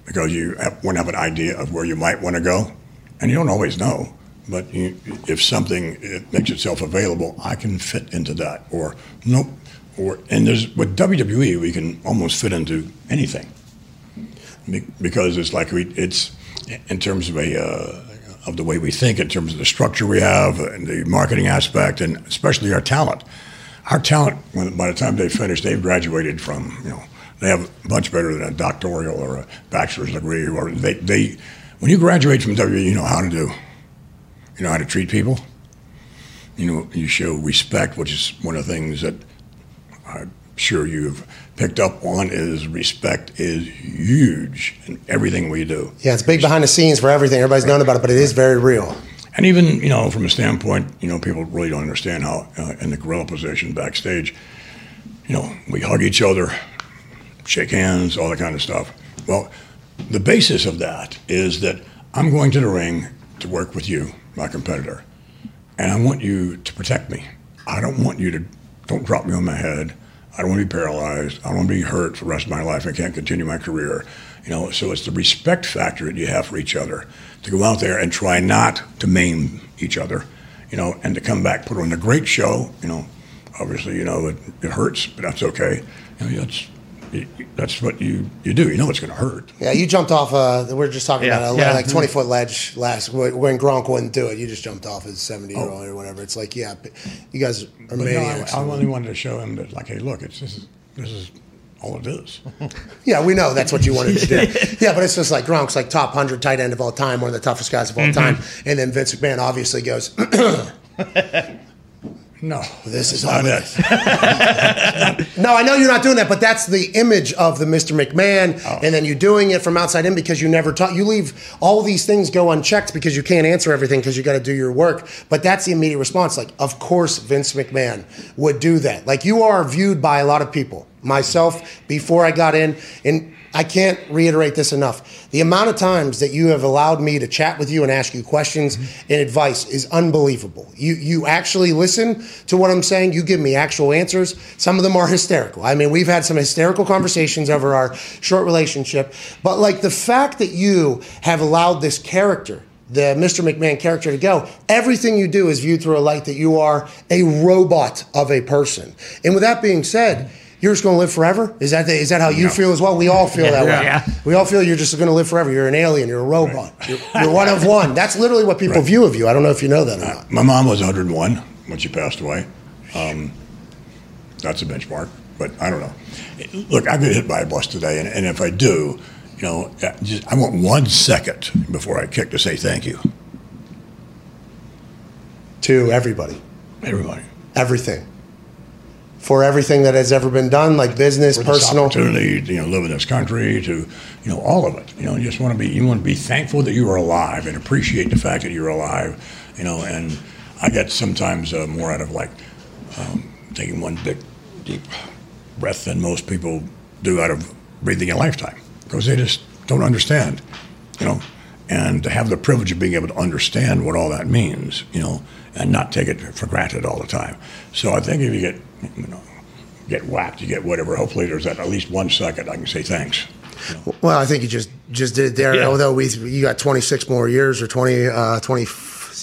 Because you have, want to have an idea of where you might want to go, and you don't always know. But you, if something it makes itself available, I can fit into that. Or, nope, or, and there's with WWE, we can almost fit into anything because it's like we, it's in terms of a uh, of the way we think, in terms of the structure we have, and the marketing aspect, and especially our talent. Our talent, when, by the time they finish, they've graduated from you know they have much better than a doctoral or a bachelor's degree, or they they when you graduate from WWE, you know how to do, you know how to treat people. You know, you show respect, which is one of the things that I'm sure you've picked up on is respect is huge in everything we do.
Yeah, it's big behind the scenes for everything. Everybody's known about it, but it is very real.
And even you know, from a standpoint, you know, people really don't understand how uh, in the gorilla position backstage, you know, we hug each other, shake hands, all that kind of stuff. Well, the basis of that is that I'm going to the ring to work with you, my competitor, and I want you to protect me. I don't want you to don't drop me on my head. I don't want to be paralyzed. I don't want to be hurt for the rest of my life. I can't continue my career. You know, so it's the respect factor that you have for each other to go out there and try not to maim each other, you know, and to come back, put on a great show, you know, obviously, you know, it, it hurts, but that's okay. You know, that's that's what you, you do. You know it's going to hurt.
Yeah, you jumped off. Uh, we are just talking
Yeah,
about a
yeah.
like twenty foot ledge last when Gronk wouldn't do it. You just jumped off as seventy year old or whatever. It's like, yeah, you guys are
But no, I. I only wanted to show him that, like, hey, look, it's this is this is all it is.
yeah, we know that's what you wanted to do. yeah, but it's just like Gronk's like top hundred tight end of all time, one of the toughest guys of all
Mm-hmm.
time, and then Vince McMahon obviously goes,
No,
This is
not it.
No, I know you're not doing that, but that's the image of the Mr. McMahon,
Oh.
and then you're doing it from outside in because you never talk. You leave all these things go unchecked because you can't answer everything because you got to do your work. But that's the immediate response. Like, of course, Vince McMahon would do that. Like, you are viewed by a lot of people. Myself, before I got in, and I can't reiterate this enough. The amount of times that you have allowed me to chat with you and ask you questions mm-hmm. and advice is unbelievable. You you actually listen to what I'm saying. You give me actual answers. Some of them are hysterical. I mean, we've had some hysterical conversations over our short relationship, but like the fact that you have allowed this character the Mr. McMahon character to go, everything you do is viewed through a light that you are a robot of a person. And with that being said, you're just going to live forever? Is that the, is that how you
No.
feel as well? We all feel that way.
Yeah.
We all feel you're just going to live forever. You're an alien. You're a robot. You're, you're one of one. That's literally what people
Right.
view of you. I don't know if you know that or not.
My mom was 101 when she passed away. Um, that's a benchmark, but I don't know. Look, I get hit by a bus today, and, and if I do, you know, uh, just, I want one second before I kick to say thank you,
To everybody,
everybody.
everything. For everything that has ever been done, like business, personal.
opportunity to you know live in this country to you know all of it. You know you just want to be you want to be thankful that you are alive and appreciate the fact that you're alive you know and I get sometimes uh, more out of like um, taking one big deep breath than most people do out of breathing a lifetime because they just don't understand you know? And to have the privilege of being able to understand what all that means you know and not take it for granted all the time. So I think if you get you know get whacked, you get whatever. Hopefully, there's at least one second I can say thanks.
Well, I think you just just did it there.
Yeah.
Although we you got 26 more years or 20 uh 20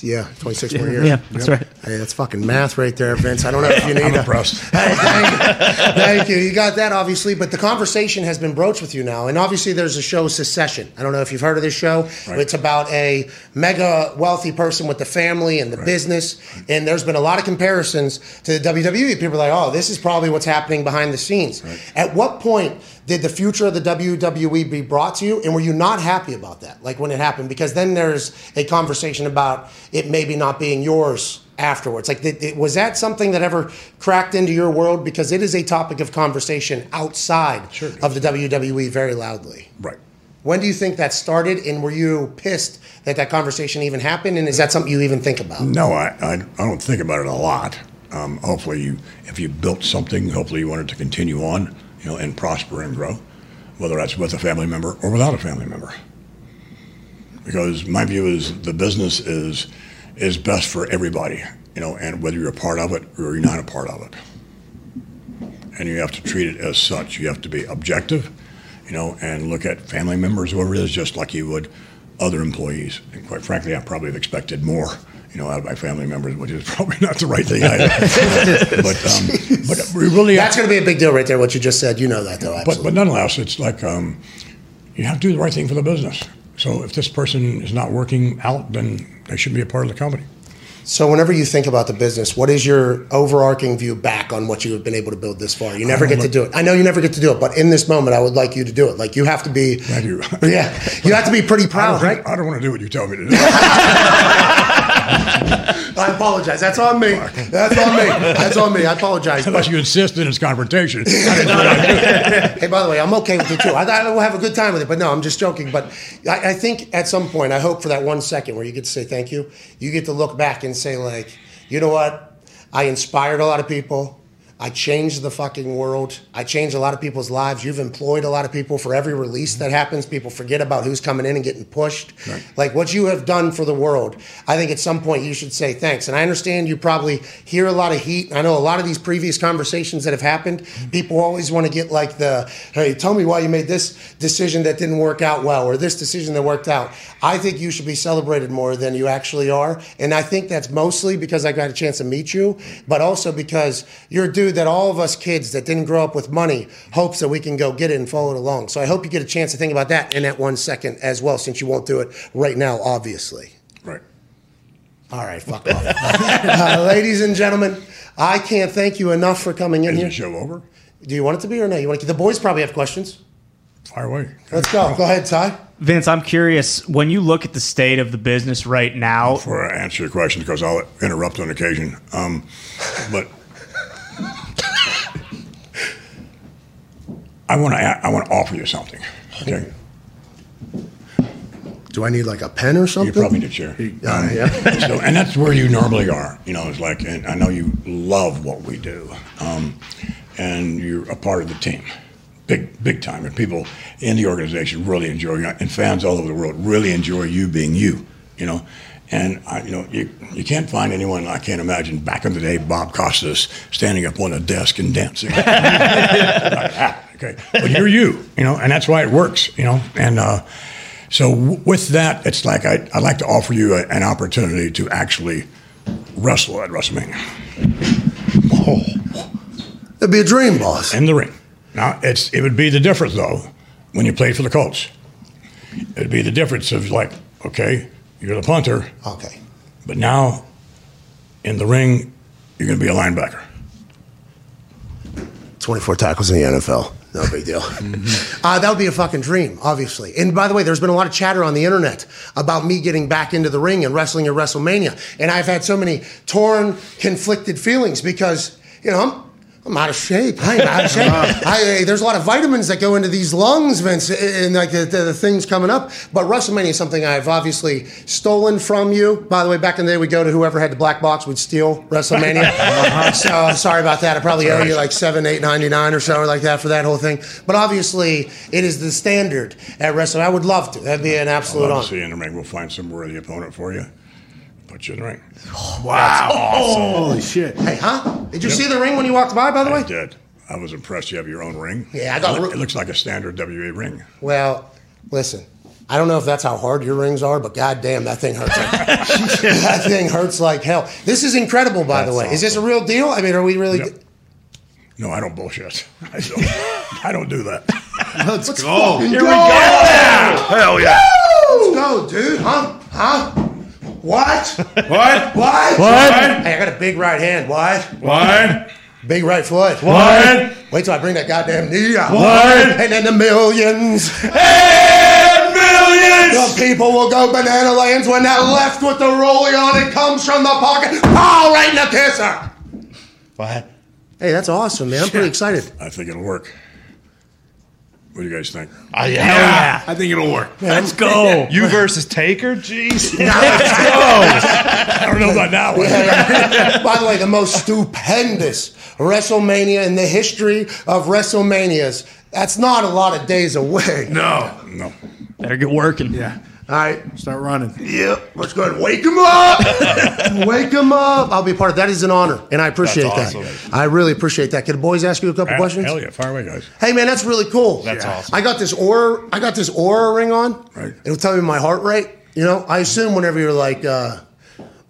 yeah, 26 more years.
Yeah, that's right.
Hey, that's fucking math right there, Vince. I don't know if you need
I'm
a-
impressed.
Hey, thank you. Thank you. You got that, obviously. But the conversation has been broached with you now. And obviously, there's a show, Succession. I don't know if you've heard of this show.
Right.
It's about a mega wealthy person with the family and the business. And there's been a lot of comparisons to the WWE. People are like, oh, this is probably what's happening behind the scenes. At what point did the future of the WWE be brought to you? And were you not happy about that, like when it happened? Because then there's a conversation about it maybe not being yours afterwards. Like, th- th- was that something that ever cracked into your world? Because it is a topic of conversation outside
Sure
of the WWE very loudly.
Right.
When do you think that started, and were you pissed that that conversation even happened? And is that something you even think about?
No, I, I, I don't think about it a lot. Um, hopefully, you if you built something, hopefully you want it to continue on, you know, and prosper and grow, whether that's with a family member or without a family member. Because my view is the business is is best for everybody, you know, and whether you're a part of it or you're not a part of it. And you have to treat it as such. You have to be objective, you know, and look at family members, whoever it is, just like you would other employees. And quite frankly, I probably have expected more, you know, out of my family members, which is probably not the right thing either. but um, but we really
That's going to be a big deal right there. What you just said, you know that though.
but, but nonetheless, it's like um, you have to do the right thing for the business. So if this person is not working out, then they shouldn't be a part of the company.
So, whenever you think about the business, what is your overarching view back on what you have been able to build this far? You never get to do it. I know you never get to do it, but in this moment, I would like you to do it. Like you have to be.
Thank you.
Yeah, you have to be pretty proud,
don't,
right?
I don't want to do what you tell me to do.
I apologize. That's on me. That's on me. That's on me. I apologize.
Unless
But,
you insist in its confrontation. I didn't know what I did.
hey, by the way, I'm okay with it too. I, I will have a good time with it, but no, I'm just joking. But I, I think at some point, I hope for that one second where you get to say thank you, you get to look back and say like, you know what? I inspired a lot of people. I changed the fucking world. I changed a lot of people's lives. You've employed a lot of people for every release that happens. People forget about who's coming in and getting pushed.
Right.
Like what you have done for the world. I think at some point you should say thanks. And I understand you probably hear a lot of heat. I know a lot of these previous conversations that have happened, people always want to get like the, hey, tell me why you made this decision that didn't work out well or this decision that worked out. I think you should be celebrated more than you actually are. And I think that's mostly because I got a chance to meet you, but also because you're a dude that all of us kids that didn't grow up with money hopes that we can go get it and follow it along. So I hope you get a chance to think about that in that one second as well, since you won't do it right now, obviously.
Right.
All right, fuck off. uh, ladies and gentlemen, I can't thank you enough for coming in
Is
here.
the show over?
Do you want it to be or no? You want to? The boys probably have questions.
Fire away.
Let's go. Go ahead, Ty.
Vince, I'm curious when you look at the state of the business right now.
Before I answer your question, because I'll interrupt on occasion. Um, but I want to I want to offer you something. Okay.
Do I need like a pen or something?
You probably need a chair.
Uh, yeah.
so, and that's where you normally are. You know, it's like, and I know you love what we do, um, and you're a part of the team, big, big time. And people in the organization really enjoy you, and fans all over the world really enjoy you being you. You know, and I, you know, you you can't find anyone I can't imagine back in the day, Bob Costas standing up on a desk and dancing. okay, but you're you. You know, and that's why it works. You know, and. uh so w- with that, it's like I, I'd like to offer you a, an opportunity to actually wrestle at WrestleMania Oh,
It'd be a dream, boss.
in the ring. Now, it's it would be the difference though when you played for the Colts. It'd be the difference of like, okay, you're the punter,
Okay.
but now in the ring, you're going to be a linebacker.
24 tackles in the NFL. No big deal. Uh, that would be a fucking dream, obviously. And by the way, there's been a lot of chatter on the internet about me getting back into the ring and wrestling at WrestleMania. And I've had so many torn, conflicted feelings because, you know, I'm, I'm out of shape. I'm out of shape. I, there's a lot of vitamins that go into these lungs, Vince, and like the, the, the things coming up. But WrestleMania is something I've obviously stolen from you. By the way, back in the day, we'd go to whoever had the black box would steal WrestleMania. Uh-huh. so I'm sorry about that. I probably owe you like seven, eight, ninety nine or so like that for that whole thing. But obviously, it is the standard at wrestling. I would love to. That'd be an absolute
I'd love
honor.
to see you in the ring. We'll find some worthy opponent for you. Put you in the ring.
wow Holy shit.
Hey, huh? Did you see the ring when you walked by? By the
I
way.
did. I was impressed. You have your own ring.
Yeah, I got
It, look-
ru-
it looks like a standard WA ring.
Well, listen. I don't know if that's how hard your rings are, but goddamn, that thing hurts. Like, that thing hurts like hell. This is incredible, by the
That's
way. Is this a real deal? I mean, are we really?
Yep. No, I don't bullshit. I don't. I don't do that.
Let's,
Let's
go.
fucking
Here
go.
we go. Hell yeah.
Let's go, dude. Huh? Huh? What?
What?
What?
What?
Hey, I got a big right hand. What?
What?
Big right foot.
What?
Wait till I bring that goddamn knee out.
What?
And then the millions.
And millions.
The people will go banana lands when that left with the rollie on it comes from the pocket. Oh, right in the kisser.
What?
Hey, that's awesome, man. I'm pretty excited.
I think it'll work. What do you guys think?
Uh, yeah. I think it'll work.
Let's go.
You versus Taker? Jeez. No, let's go.
I don't know about that one.
By the way, the most stupendous WrestleMania in the history of WrestleManias. That's not a lot of days away.
No.
No.
Better get working.
Yeah.
All right.
Start running.
Yep. Let's go ahead and wake him up. wake him up. I'll be a part of that. Is an honor, and I appreciate
That's
that.
awesome.
I really appreciate that. Can the boys ask you a couple
Ah,
questions?
Hell yeah. Fire away, guys.
Hey man, that's really cool.
That's awesome.
I got this Oura. I got this Oura ring on.
Right.
It'll tell me my heart rate. You know, I assume whenever you're like, uh,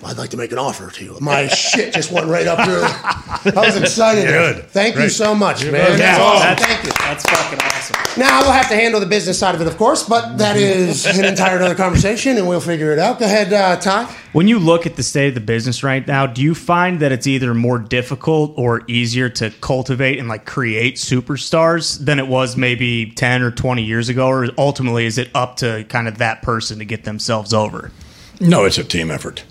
I'd like to make an offer to you. My shit just went right up there. I was excited.
Good.
Thank you so much, man.
welcome.
That's awesome.
That's,
Thank you.
that's fucking awesome.
Now we'll have to handle the business side of it, of course, but that is an entire other conversation, and we'll figure it out. Go ahead, uh, Ty.
When you look at the state of the business right now, do you find that it's either more difficult or easier to cultivate and like create superstars than it was maybe 10 or 20 years ago? Or ultimately, is it up to kind of that person to get themselves over?
No, it's a team effort.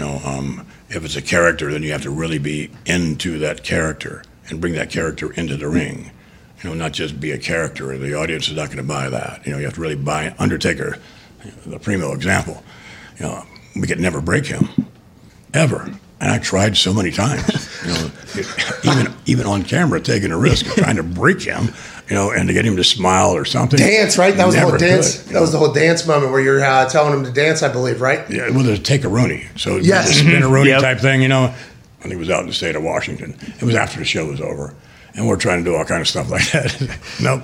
You know, um, if it's a character, then you have to really be into that character and bring that character into the ring. You know, not just be a character. The audience is not going to buy that. You know, you have to really buy Undertaker, the primo example. You know, we could never break him, ever. And I tried so many times. You know, even even on camera, taking a risk of trying to break him, you know, and to get him to smile or something.
Dance, right? That was the whole dance.
could, you
that was the whole dance moment where you're uh, telling him to dance, I believe, right?
Yeah, well, there's take a Rooney. So
Yes.
the spin a Rooney
Yep.
type thing, you know. And he was out in the state of Washington. It was after the show was over, and we're trying to do all kind of stuff like that. nope,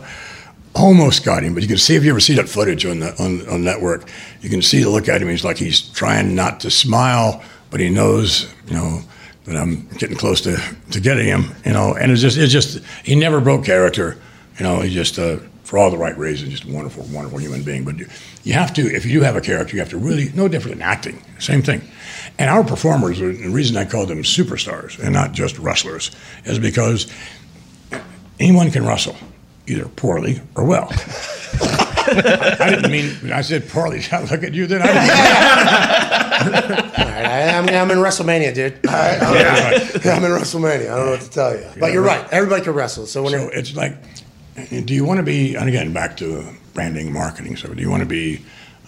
almost got him. But you can see if you ever see that footage on the on, on network, you can see the look at him. He's like he's trying not to smile, but he knows, you know. That I'm getting close to, to getting him, you know, and it's just it's just he never broke character, you know. he's just uh, for all the right reasons, just a wonderful, wonderful human being. But you, you have to, if you do have a character, you have to really, no different than acting, same thing. And our performers, the reason I call them superstars and not just wrestlers, is because anyone can wrestle, either poorly or well. I didn't mean, I said poorly. I look at you then. I didn't mean
All right, I, I'm, I'm in WrestleMania, dude. All right, I'm, I'm in WrestleMania. I don't know what to tell you, but you're right. Everybody can wrestle. So when
So it's like, do you want to be, and again, back to branding and marketing, so do you want to be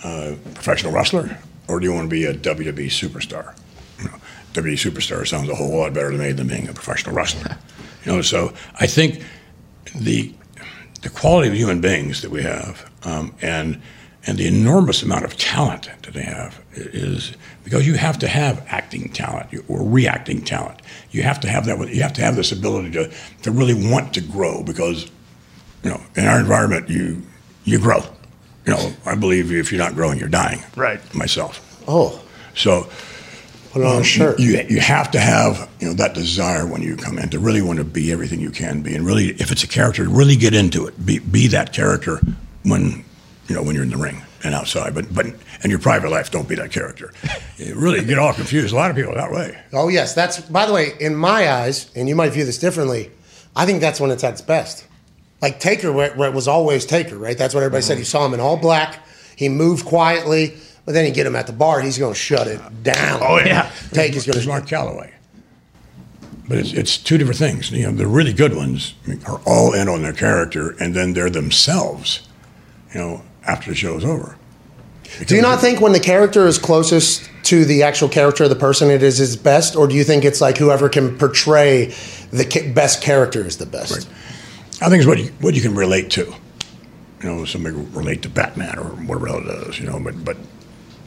a professional wrestler or do you want to be a WWE superstar? You know, WWE superstar sounds a whole lot better to me than being a professional wrestler. You know, so I think the the quality of human beings that we have um, and and the enormous amount of talent that they have is because you have to have acting talent or reacting talent. You have to have that. You have to have this ability to to really want to grow because you know in our environment you you grow. You know, I believe if you're not growing, you're dying.
Right.
Myself.
oh,
So
put on a um, shirt.
you you have to have you know that desire when you come in to really want to be everything you can be, and really, if it's a character, really get into it. Be be that character when you know when you're in the ring and outside. But but in your private life, don't be that character. You really get all confused. A lot of people are that way.
Oh yes, that's by the way, in my eyes, and you might view this differently. I think that's when it's at its best. Like Taker, where, where it was always Taker, right? That's what everybody said. Mm-hmm. You saw him in all black. He moved quietly, but then you get him at the bar, he's going to shut it down.
Oh yeah,
Taker's going
There's
to.
Mark Calaway. But it's, it's two different things. You know, the really good ones are all in on their character, and then they're themselves. You know, after the show's over.
Do you not think when the character is closest to the actual character of the person, it is his best, or do you think it's like whoever can portray the best character is the best?
Right. I think it's what you, what you can relate to. You know, somebody will relate to Batman or whatever it is, you know, but, but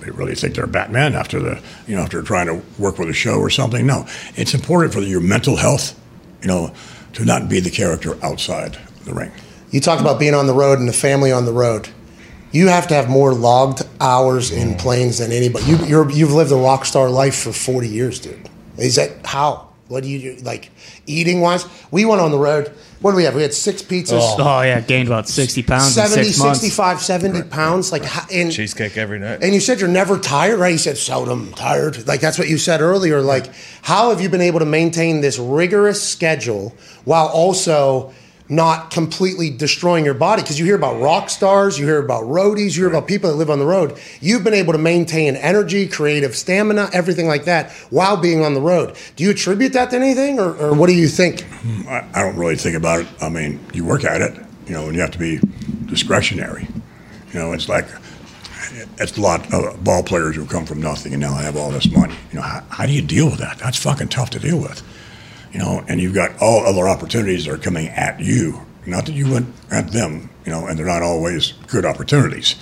they really think they're Batman after the, you know, after trying to work with a show or something. No, it's important for your mental health, you know, to not be the character outside the ring.
You talked about being on the road and the family on the road. You have to have more logged hours in mm. planes than anybody. You, you're, you've lived a rock star life for 40 years, dude. Is that how? What do you do? Like eating wise? We went on the road. What do we have? We had six pizzas.
Oh, oh yeah, gained about sixty pounds
70,
in six
65, 70 pounds. Like, how- and,
Cheesecake every night.
and you said you're never tired, right? You said seldom tired. Like that's what you said earlier. Like, how have you been able to maintain this rigorous schedule while also not completely destroying your body? Because you hear about rock stars, you hear about roadies, you hear about people that live on the road. You've been able to maintain energy, creative stamina, everything like that while being on the road. Do you attribute that to anything, or, or what do you think?
Hmm, I, I don't really think about it. I mean, you work at it, you know, and you have to be discretionary. You know, it's like it's a lot of ball players who come from nothing and now have all this money. You know, how, how do you deal with that? That's fucking tough to deal with. You know, and you've got all other opportunities that are coming at you. Not that you went at them, you know, and they're not always good opportunities.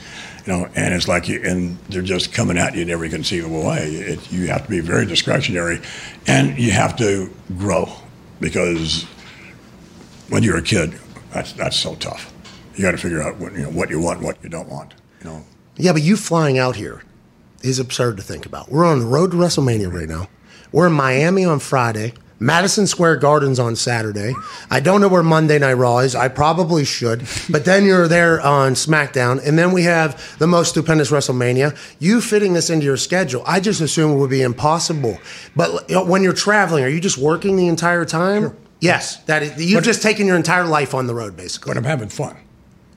You know, and it's like you, and they're just coming at you in every conceivable way. It, you have to be very discretionary, and you have to grow because when you're a kid, that's that's so tough. You got to figure out what you know what you want, what you don't want. You know,
Yeah, but you flying out here is absurd to think about. We're on the road to WrestleMania right now. We're in Miami on Friday, Madison Square Gardens on Saturday. I don't know where Monday Night Raw is. I probably should. But then you're there on SmackDown, and then we have the most stupendous WrestleMania. You fitting this into your schedule, I just assume it would be impossible. But uh, when you're traveling, are you just working the entire time? Yes, that is, you've just taken your entire life on the road, basically.
but I'm having fun.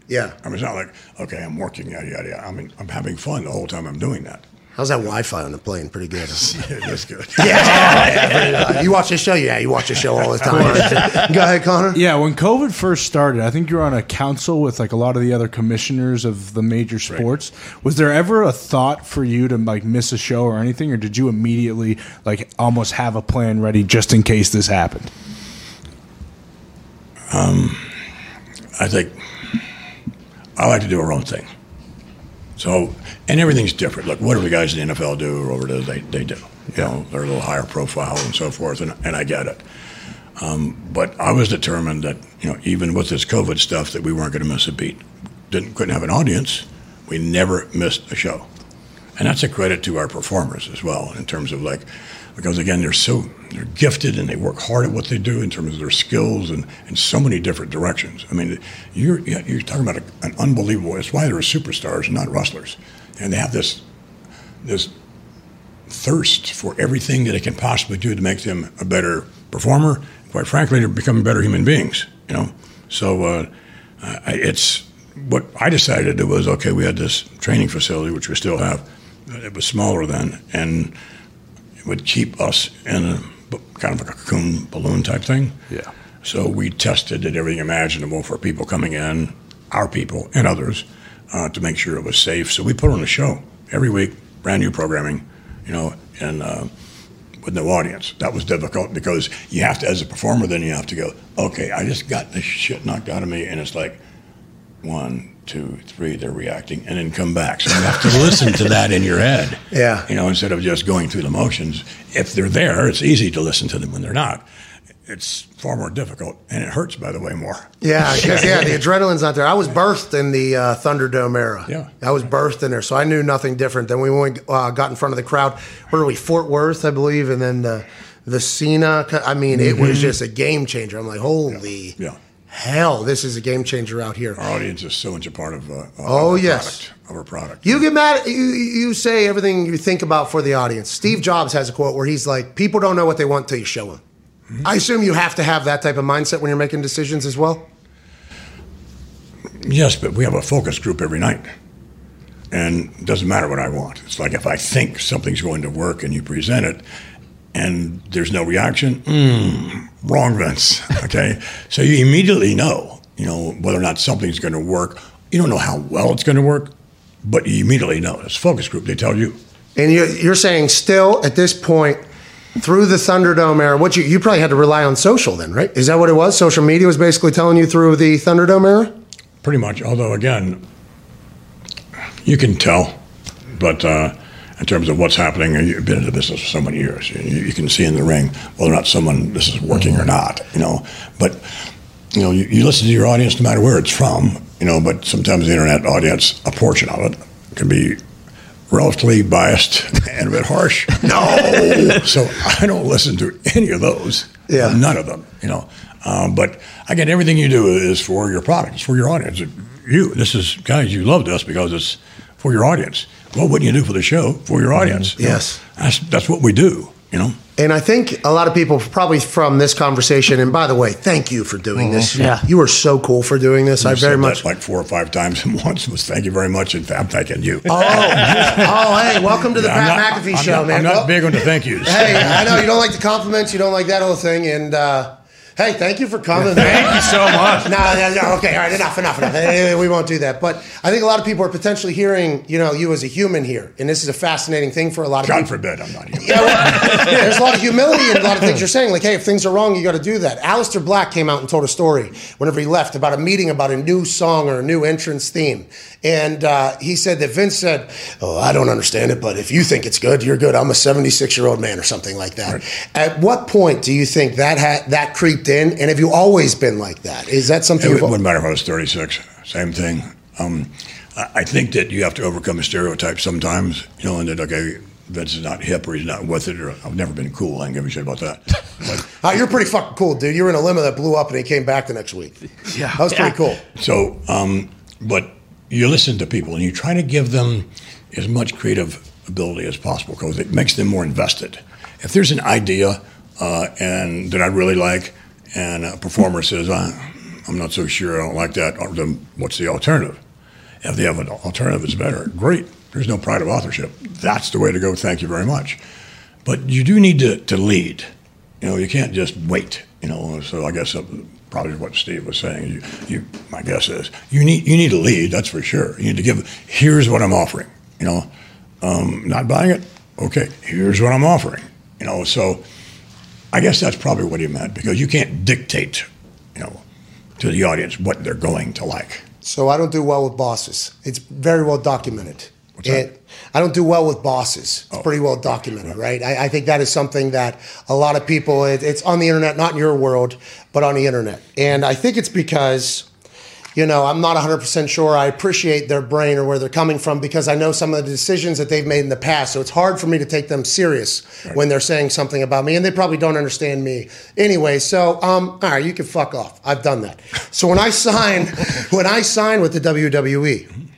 Yeah.
I mean, it's not like okay, I'm working, yada yada. yada. I mean, I'm having fun the whole time I'm doing that.
How's that Wi-Fi on the plane? Pretty good.
That's good.
Yeah, you watch the show. Yeah, you watch the show all the time. Go ahead, Connor.
Yeah, when COVID first started, I think you were on a council with like a lot of the other commissioners of the major sports. Was there ever a thought for you to like miss a show or anything, or did you immediately like almost have a plan ready just in case this happened?
Um, I think I like to do our own thing. So, and everything's different. Look, what do the guys in the NFL do or whatever they, they do? You know, they're a little higher profile and so forth, and, and I get it. Um, but I was determined that, you know, even with this COVID stuff, that we weren't going to miss a beat. Didn't, couldn't have an audience. We never missed a show. And that's a credit to our performers as well, in terms of like, because again, they're so they're gifted and they work hard at what they do in terms of their skills and in so many different directions. I mean, you're you're talking about a, an unbelievable. It's why they're superstars, not wrestlers, and they have this this thirst for everything that they can possibly do to make them a better performer. Quite frankly, to become better human beings. You know, so uh, I- it's what I decided to do was okay. We had this training facility, which we still have. It was smaller then, and it would keep us in a kind of a cocoon balloon type thing.
Yeah.
So we tested it everything imaginable for people coming in, our people and others, uh, to make sure it was safe. So we put on a show every week, brand new programming, you know, and uh, with no audience. That was difficult because you have to, as a performer, then you have to go, okay, I just got this shit knocked out of me, and it's like one, two, three, they're reacting, and then come back. So you have to listen to that in your head.
Yeah.
You know, instead of just going through the motions. If they're there, it's easy to listen to them when they're not. It's far more difficult, and it hurts, by the way, more.
Yeah, 'cause, yeah, the adrenaline's not there. I was birthed in the uh, Thunderdome era.
Yeah.
I was birthed in there, so I knew nothing different. Then we went, uh, got in front of the crowd. Where are we? Fort Worth, I believe, and then the the Cena. I mean, it was just a game changer. I'm like, holy
Mm-hmm. Yeah.
hell, this is a game changer out here.
Our audience is so much a part of, uh,
Oh,
our
yes.
product, of our product.
You get mad. You you say everything you think about for the audience. Steve Jobs has a quote where he's like, "People don't know what they want till you show them." I assume you have to have that type of mindset when you're making decisions as well.
Yes, but we have a focus group every night. And it doesn't matter what I want. It's like if I think something's going to work and you present it and there's no reaction, mm, wrong, Vince. Okay? so you immediately know, you know, whether or not something's going to work. You don't know how well it's going to work, but you immediately know. It's a focus group. They tell you.
And you're saying still at this point, through the Thunderdome era, what you you probably had to rely on social then, right? Is that what it was? Social media was basically telling you through the Thunderdome era.
Pretty much. Although, again, you can tell, but uh, in terms of what's happening, you've been in the business for so many years. You, you can see in the ring whether or not someone this is working or not. You know, but you know, you, you listen to your audience no matter where it's from. You know, but sometimes the internet audience, a portion of it, can be relatively biased and a bit harsh. No, so I don't listen to any of those.
Yeah.
none of them. You know, um, but again, everything you do is for your product. It's for your audience. You, this is guys. You loved us because it's for your audience. What wouldn't you do for the show for your audience? You know,
Yes.
that's that's what we do. You know.
And I think a lot of people, probably from this conversation, and by the way, thank you for doing this.
Yeah.
You are so cool for doing this. I
You've
very
said
much.
that like four or five times, and once was thank you very much, and I'm thanking you.
Oh, oh, hey, welcome to the
I'm
Pat
not-
McAfee
I'm
show,
not,
man.
I'm not
Well,
big on the thank yous.
Hey, I know you don't like the compliments, you don't like that whole thing, and uh, hey, thank you for coming.
Thank you so much.
No, no, no, okay, all right, enough, enough, enough. We won't do that. But I think a lot of people are potentially hearing, you know, you as a human here, and this is a fascinating thing for a lot of
God
people.
forbid I'm not here.
Yeah, well, yeah, there's a lot of humility in a lot of things you're saying. Like, hey, if things are wrong, you got to do that. Aleister Black came out and told a story whenever he left about a meeting about a new song or a new entrance theme. And uh, he said that Vince said, Oh, I don't understand it, but if you think it's good, you're good. I'm a 76 year old man or something like that. At what point do you think that ha- that creeped in? And have you always been like that? Is that something
It
you've
wouldn't matter if I was 36. Same thing. Um, I I think that you have to overcome a stereotype sometimes, you know, and that, okay, Vince is not hip or he's not with it, or I've never been cool. I don't give a shit about that. But,
Uh, you're pretty fucking cool, dude. You were in a limo that blew up and he came back the next week. Yeah. That was pretty cool.
so, um, but you listen to people and you try to give them as much creative ability as possible because it makes them more invested. If there's an idea uh, and that I really like, and a performer says, uh, I'm not so sure, I don't like that, then what's the alternative? If they have an alternative that's better, great. There's no pride of authorship. That's the way to go. Thank you very much. But you do need to, to lead. You know, you can't just wait. You know, so I guess was probably what Steve was saying. You, you, my guess is you need you need to lead. That's for sure. You need to give. Here's what I'm offering. You know, um, not buying it. Okay, here's what I'm offering. You know, so I guess that's probably what he meant because you can't dictate. You know, to the audience what they're going to like.
So I don't do well with bosses. It's very well documented. I don't do well with bosses. It's
Oh.
pretty well documented, right? I, I think that is something that a lot of people. It, it's on the internet, not in your world, but on the internet. And I think it's because, you know, I'm not 100% sure. I appreciate their brain or where they're coming from because I know some of the decisions that they've made in the past. So it's hard for me to take them serious when they're saying something about me, and they probably don't understand me anyway. So, um, all right, you can fuck off. I've done that. So when I sign, when I sign with the WWE,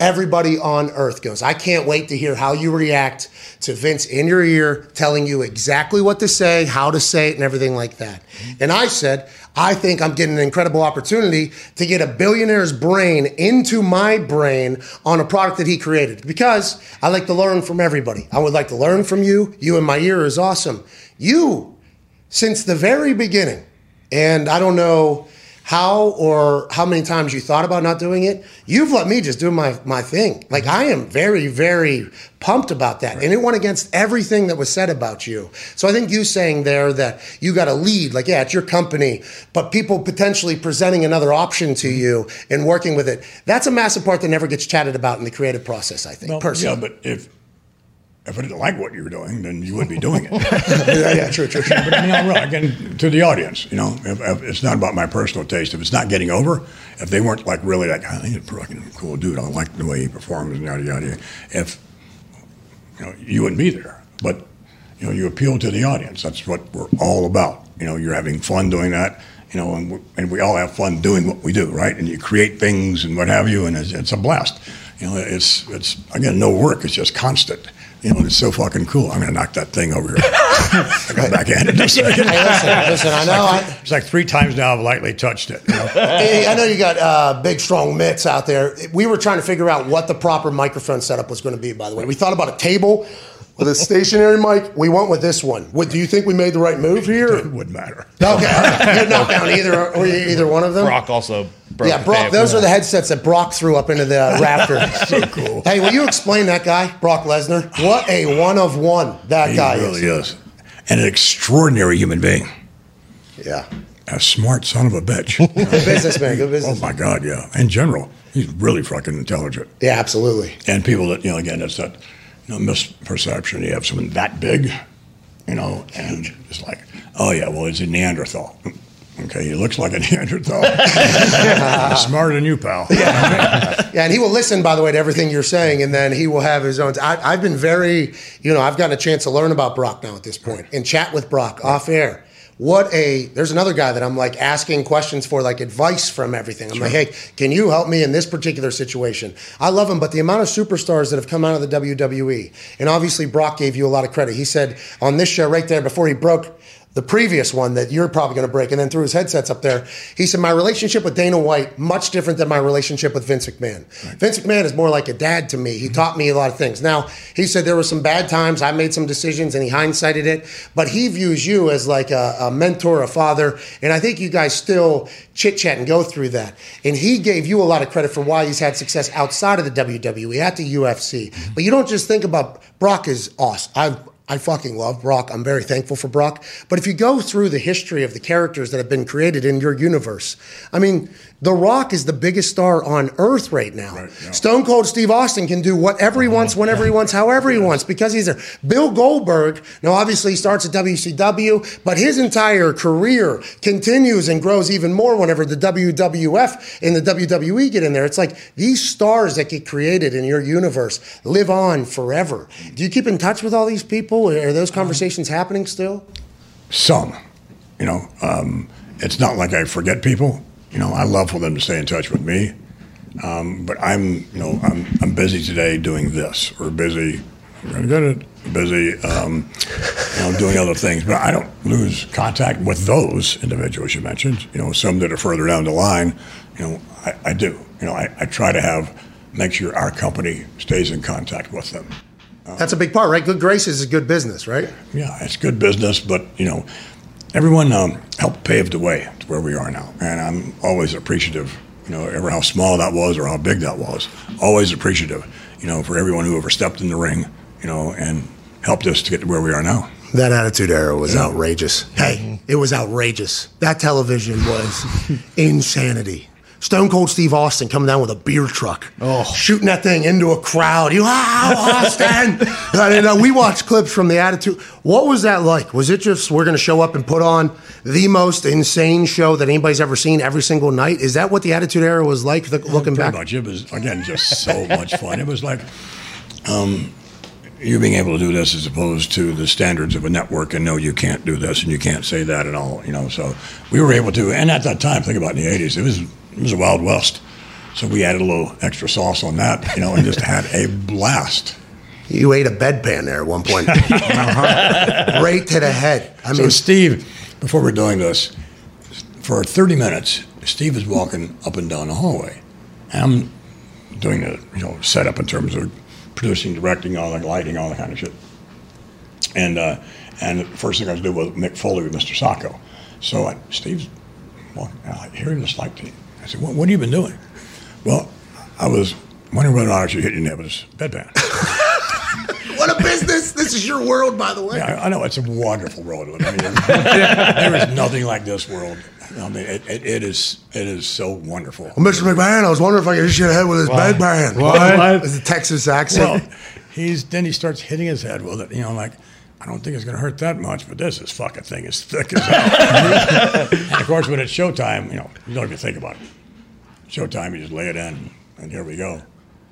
everybody on earth goes, I can't wait to hear how you react to Vince in your ear telling you exactly what to say, how to say it, and everything like that. Mm-hmm. And I said, I think I'm getting an incredible opportunity to get a billionaire's brain into my brain on a product that he created because I like to learn from everybody. I would like to learn from you. You in my ear is awesome. You, since the very beginning, and I don't know how or how many times you thought about not doing it, you've let me just do my, my thing. Like I am very, very pumped about that. And it went against everything that was said about you. So I think you saying there that you got to lead, like, yeah, it's your company, but people potentially presenting another option to you and working with it, that's a massive part that never gets chatted about in the creative process, I think, personally.
Yeah, but if if I didn't like what you were doing, then you wouldn't be doing it.
yeah, yeah, true, true, true.
but I mean, I'm really, again, to the audience, you know, if, if it's not about my personal taste. If it's not getting over, if they weren't like really like, I think he's a fucking cool dude. I like the way he performs and yada yada. If you know, you wouldn't be there. But you know, you appeal to the audience. That's what we're all about. You know, you're having fun doing that. You know, and we, and we all have fun doing what we do, right? And you create things and what have you, and it's, it's a blast. You know, it's it's again no work. It's just constant. You know, it's so fucking cool. I'm gonna knock that thing over here. I got back in
it. Listen, listen, I know. I,
It's like three times now I've lightly touched it. You know?
Hey, I know you got uh, big, strong mitts out there. We were trying to figure out what the proper microphone setup was going to be. By the way, we thought about a table with a stationary mic. We went with this one. What, do you think we made the right move here?
it wouldn't matter.
Okay, you're down either, or either one of them.
Brock also broke
Yeah, Brock. Those are the headsets that Brock threw up into the rafter.
So cool.
Hey, will you explain that guy, Brock Lesnar? What a one of one that
He
guy
really
is.
is. And an extraordinary human being.
Yeah,
A smart son of a bitch.
good businessman. Good business.
oh my God, yeah. In general, he's really fucking intelligent.
Yeah, absolutely.
And people that, you know, again, it's that you know, misperception. You have someone that big, you know, and it's like, oh yeah, well, he's a Neanderthal. Okay, he looks like a Neanderthal. Smarter than you, pal.
Yeah, and he will listen, by the way, to everything you're saying, and then he will have his own. I, I've been very, you know, I've gotten a chance to learn about Brock now at this point and chat with Brock off air. What a there's another guy that I'm like asking questions for, like advice from everything. I'm like, hey, can you help me in this particular situation? I love him, but the amount of superstars that have come out of the WWE, and obviously Brock gave you a lot of credit. He said on this show right there before he broke the previous one that you're probably going to break, and then threw his headsets up there. He said, My relationship with Dana White, much different than my relationship with Vince McMahon. Vince McMahon is more like a dad to me. He mm-hmm. taught me a lot of things. Now, he said there were some bad times. I made some decisions, and he hindsighted it, but he views you as like a, a mentor, a father, and I think you guys still chit chat and go through that. And he gave you a lot of credit for why he's had success outside of the WWE, at the UFC. Mm-hmm. But you don't just think about Brock is awesome. I've I fucking love Brock. I'm very thankful for Brock. But if you go through the history of the characters that have been created in your universe, I mean, The Rock is the biggest star on earth right now.
yeah.
Stone Cold Steve Austin can do whatever he wants, whenever he wants, however he wants, because he's there. Bill Goldberg, now obviously he starts at WCW, but his entire career continues and grows even more whenever the WWF and the WWE get in there. It's like these stars that get created in your universe live on forever. Do you keep in touch with all these people? Are those conversations happening still?
Some, you know, um, it's not like I forget people. You know, I love for them to stay in touch with me. Um, but I'm, you know, I'm, I'm busy today doing this. We're busy. I'm get it. Busy, um, you know, doing other things. But I don't lose contact with those individuals you mentioned. You know, some that are further down the line. You know, I, I do. You know, I, I try to have make sure our company stays in contact with them.
That's a big part, right? Good graces is good business, right?
Yeah, it's good business, but you know, everyone um, helped pave the way to where we are now, and I'm always appreciative. You know, ever how small that was or how big that was, always appreciative. You know, for everyone who ever stepped in the ring, you know, and helped us to get to where we are now.
That Attitude Era was outrageous. Hey, it was outrageous. That television was insanity. Stone Cold Steve Austin coming down with a beer truck, shooting that thing into a crowd. You, ah, Austin! and, uh, we watched clips from the Attitude. What was that like? Was it just we're going to show up and put on the most insane show that anybody's ever seen every single night? Is that what the Attitude Era was like? Looking
Pretty
back,
much. It was again just so much fun. It was like um, you being able to do this as opposed to the standards of a network and no, you can't do this and you can't say that and all. You know, so we were able to. And at that time, think about in the '80s, it was it was a wild west. So we added a little extra sauce on that, you know, and just had a blast.
you ate a bedpan there at one point, right to the head. I
So
mean,
Steve, before we're doing this, for 30 minutes, Steve is walking up and down the hallway. And I'm doing the you know setup in terms of producing, directing, all the lighting, all that kind of shit. And uh, and the first thing I was doing was Mick Foley with Mr. Socko. So I, Steve's walking, I hear him just like said, what, what have you been doing? Well, I was wondering whether or not I should hit your neighbor's bedpan.
what a business! This is your world, by the way.
Yeah, I, I know it's a wonderful world. I mean, there is nothing like this world. I mean, it, it, it is it is so wonderful.
Mr. McMahon, I was wondering if I could hit your head with his bedpan.
What?
It's a Texas
Well,
accent.
he's then he starts hitting his head with it. You know, like I don't think it's going to hurt that much, but this is fucking thing is thick as hell. and of course, when it's showtime, you know, you don't even think about it. Showtime, you just lay it in, and here we go.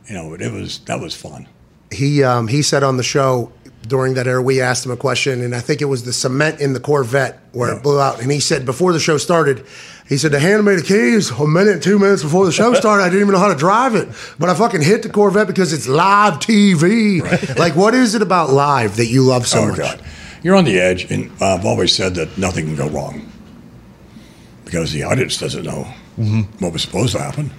You know, but it was that was fun.
he um, he said on the show during that air, we asked him a question and i think it was the cement in the corvette where
Yeah.
it blew out and he said before the show started he said they handed me the keys a minute two minutes before the show started. I didn't even know how to drive it but i fucking hit the corvette because it's live tv like what is it about live that you love so
oh
much?
God, you're on the edge, and I've always said that nothing can go wrong. Because the audience doesn't know Mm-hmm. what was supposed to happen.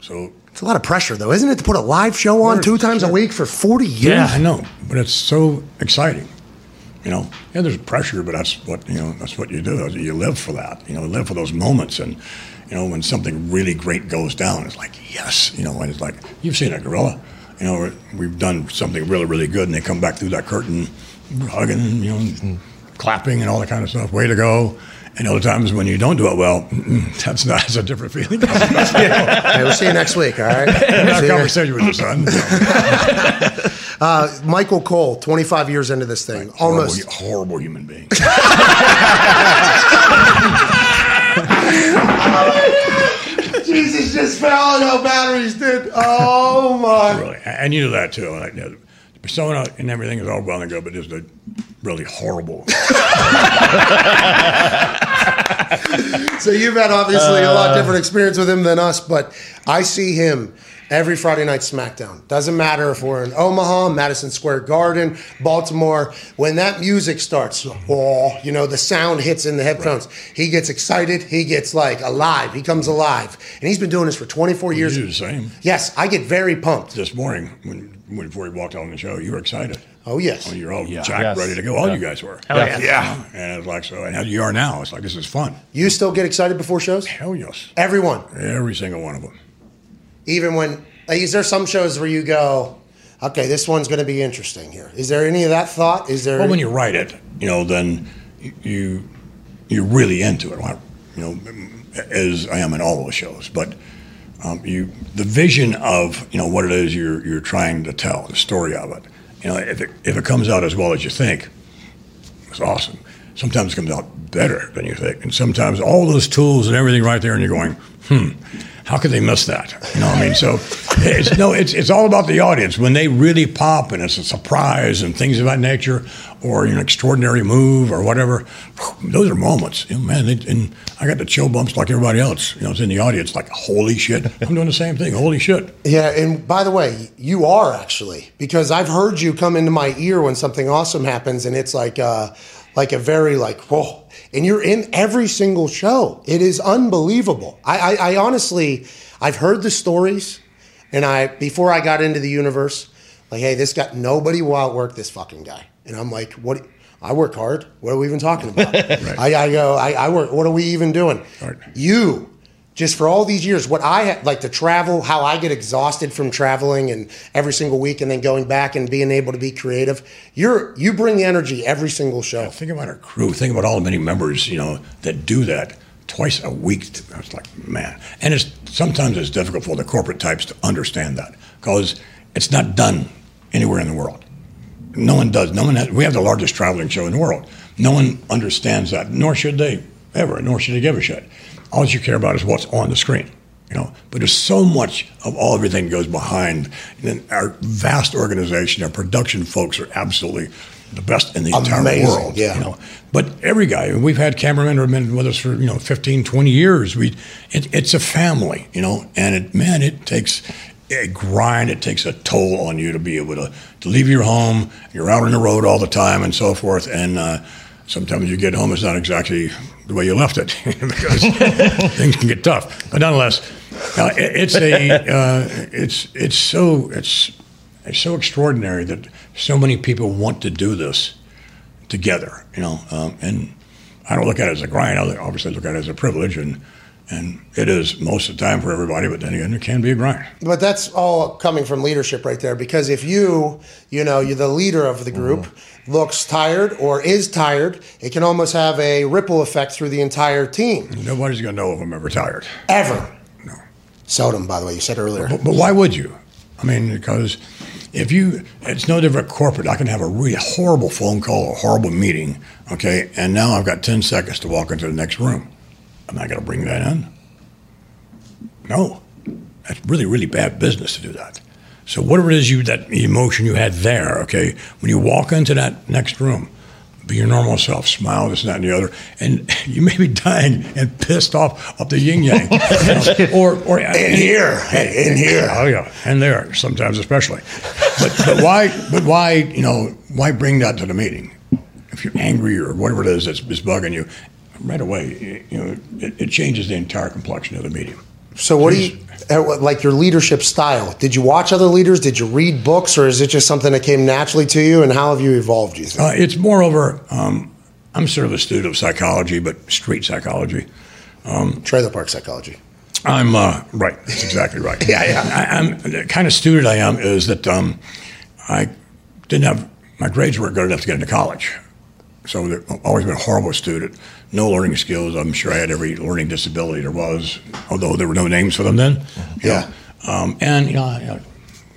So
it's a lot of pressure though isn't it to put a live show on two times a week for 40 years
Yeah, I know, but it's so exciting. You know, yeah, there's pressure, but that's what you know. That's what you do. You live for that. You know, live for those moments, and you know, when something really great goes down, it's like yes, you know, and it's like you've seen a gorilla. You know, we've done something really, really good, and they come back through that curtain, hugging, you know, clapping, and all that kind of stuff. Way to go! And other times when you don't do it well, that's not that's a different feeling.
Hey, we'll see you next week all right
Have a conversation with your son.
uh, michael cole 25 years into this thing almost
horrible, horrible human being.
jesus just fell on no batteries did oh my
really, and you know that too. Like, you know, the persona and everything is all well and good, but just a really horrible.
So you've had obviously a lot uh. different experience with him than us, but I see him every Friday night SmackDown. Doesn't matter if we're in Omaha, Madison Square Garden, Baltimore. When that music starts, oh, you know, the sound hits in the headphones. He gets excited. He gets like alive. He comes alive, and he's been doing this for 24
You
years.
You do the same.
Yes, I get very pumped.
This morning, when, when before he walked on the show, you were excited.
Oh yes.
When you're all jacked,
Yes.
ready to go. All you guys were.
Hell yeah.
Yeah.
And it's like so, and how you are now. It's like this is fun.
You still get excited before shows?
Hell yes,
Everyone.
every single one of them.
even when like, is there some shows where you go okay this one's going to be interesting here is there any of that thought is there
Well, when you write it, you know, then you you're really into it. You know, as I am in all those shows, but um, you the vision of you know what it is you're you're trying to tell, the story of it. You know, if it if it comes out as well as you think, it's awesome. Sometimes it comes out better than you think, and sometimes all those tools and everything right there, and you're going, hmm. How could they miss that? You know, what I mean, so it's no, it's it's all about the audience when they really pop and it's a surprise and things of that nature, or an extraordinary move or whatever. Those are moments, you know, man. They, and I got the chill bumps like everybody else. You know, it's in the audience, like holy shit. I'm doing the same thing. Holy shit.
yeah and by the way you are actually because i've heard you come into my ear when something awesome happens and it's like uh like a very like whoa and you're in every single show it is unbelievable i i, I honestly i've heard the stories and i before i got into the universe like hey this guy nobody will outwork this fucking guy and i'm like what I work hard. What are we even talking about? I, I go. I, I work. What are we even doing?
Right.
You just for all these years, what I ha- like to travel, how I get exhausted from traveling and every single week, and then going back and being able to be creative. You're you bring the energy every single show.
Think about our crew. Think about all the many members, you know, that do that twice a week. I was like, man. And it's sometimes it's difficult for the corporate types to understand that because it's not done anywhere in the world. No one does. No one. Has, we have the largest traveling show in the world. No one understands that, nor should they ever, nor should they give a shit. All you care about is what's on the screen. You know, but there's so much of all everything goes behind. And our vast organization, our production folks are absolutely the best in the entire
Amazing,
world.
yeah.
You know, but every guy, we've had cameramen who have been with us for you know 15, 20 years. We, it, it's a family, you know, and it man, it takes a grind. It takes a toll on you to be able to, to leave your home. You're out on the road all the time and so forth, and uh, sometimes you get home, it's not exactly the way you left it because things can get tough. But nonetheless, uh, it, it's a uh, it's it's so it's it's so extraordinary that so many people want to do this together. You know, um, and I don't look at it as a grind. I obviously look at it as a privilege, and and it is most of the time for everybody. But then again, it can be a grind.
But that's all coming from leadership right there. Because if you, you know, you're the leader of the group,
Mm-hmm.
looks tired or is tired, it can almost have a ripple effect through the entire team.
Nobody's gonna know if I'm ever tired.
Ever.
No.
Seldom, by the way, you said earlier.
But, but why would you? I mean, because if you, it's no different corporate. I can have a really horrible phone call, a horrible meeting, okay, and now I've got 10 seconds to walk into the next room. Am I going to bring that in? No. That's really, really bad business to do that. So whatever it is you, that emotion you had there, okay, when you walk into that next room, be your normal self, smile, this, and that, and the other, and you may be dying and pissed off up the yin yang, you know, or or
In here. Hey, in here.
Oh yeah, and there sometimes especially. But but why but why you know why bring that to the meeting? If you're angry or whatever it is that's, that's bugging you, right away you know it, it changes the entire complexion of the medium.
So, what do you like your leadership style? Did you watch other leaders? Did you read books, or is it just something that came naturally to you? And how have you evolved? You think?
Uh, it's moreover, um, I'm sort of a student of psychology, but street psychology.
Trailer park psychology.
I'm uh, right. That's exactly right.
Yeah, yeah.
I, I'm the kind of student I am is that um, I didn't have my grades weren't good enough to get into college, so I've always been a horrible student. No learning skills. I'm sure I had every learning disability there was, although there were no names for them then.
Yeah.
know. Um, and you know, I,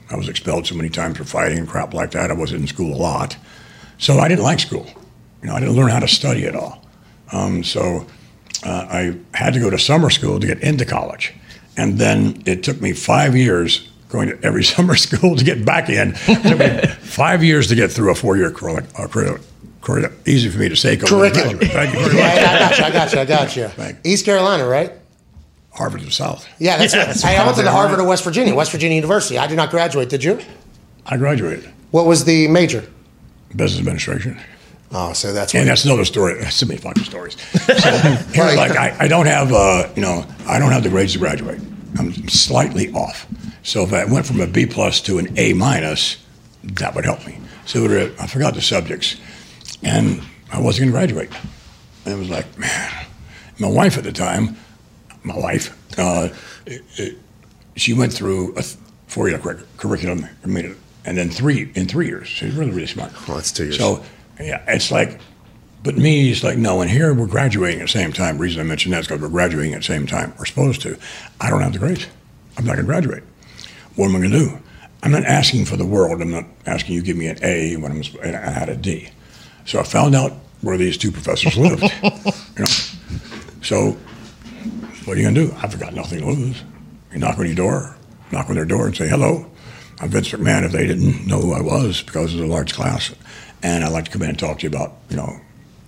I was expelled so many times for fighting and crap like that. I wasn't in school a lot, so I didn't like school. You know, I didn't learn how to study at all. Um, so uh, I had to go to summer school to get into college. And then it took me five years going to every summer school to get back in. It took me five years to get through a four year curriculum. Easy for me to say.
Curriculum.
Thank you very
Yeah. I got you. I got you. I got you. East Carolina, right?
Harvard of the South.
Yeah, that's it. Hey, I went to the Harvard of West Virginia, West Virginia University. I did not graduate. Did you?
I graduated
What was the major?
business administration.
Oh, so that's
And that's another story. So many fucking stories. So here, like I, I don't have, uh, you know, I don't have the grades to graduate. I'm slightly off. So if I went from a B plus to an A minus, that would help me. So I forgot the subjects, and I wasn't going to graduate. And it was like, man, my wife at the time, my wife, uh, it, it, she went through a four-year curric- curriculum, I mean, and then three in three years. She's really, really smart.
Well, that's two years.
So yeah, it's like, but me, it's like, no, and here we're graduating at the same time. The reason I mentioned that is because we're graduating at the same time. We're supposed to. I don't have the grades. I'm not going to graduate. What am I going to do? I'm not asking for the world. I'm not asking you to give me an A when I'm, and I had a D. So I found out where these two professors lived. you know, so what are you going to do? I've got nothing to lose. You knock on your door, knock on their door and say, hello. I'm Vince McMahon if they didn't know who I was because it was a large class. And I'd like to come in and talk to you about, you know,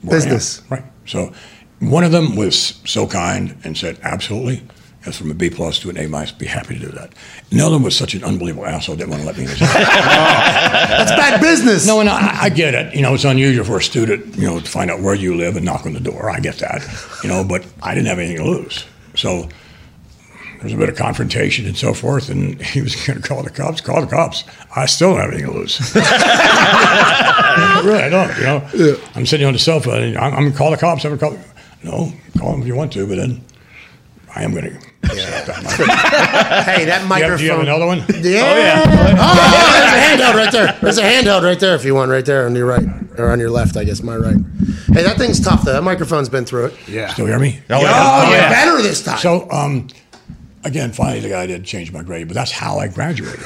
where I am.
Business.
Right. So one of them was so kind and said, absolutely. That's from a B plus to an A minus. Be happy to do that. One was such an unbelievable asshole. Didn't want to let me in his house.
That's bad business.
No, and I, I get it. You know, it's unusual for a student, you know, to find out where you live and knock on the door. I get that. You know, but I didn't have anything to lose. So there was a bit of confrontation and so forth, and he was going to call the cops. Call the cops. I still don't have anything to lose. really, I don't. You know, I'm sitting on the sofa. And I'm, I'm going to call the cops. I'm going to call. No, call them if you want to, but then I am going to
Hey, that
You
microphone.
have, do you have another one?
Yeah. Oh, there's a handheld right there. There's a handheld right there if you want, right there on your right or on your left, I guess. My right. Hey, that thing's tough though. That microphone's been through it.
Yeah.
Still hear me?
Oh,
Oh,
yeah.
you're
yeah.
better this time.
So, um, again, finally, the guy did change my grade, but that's how I graduated.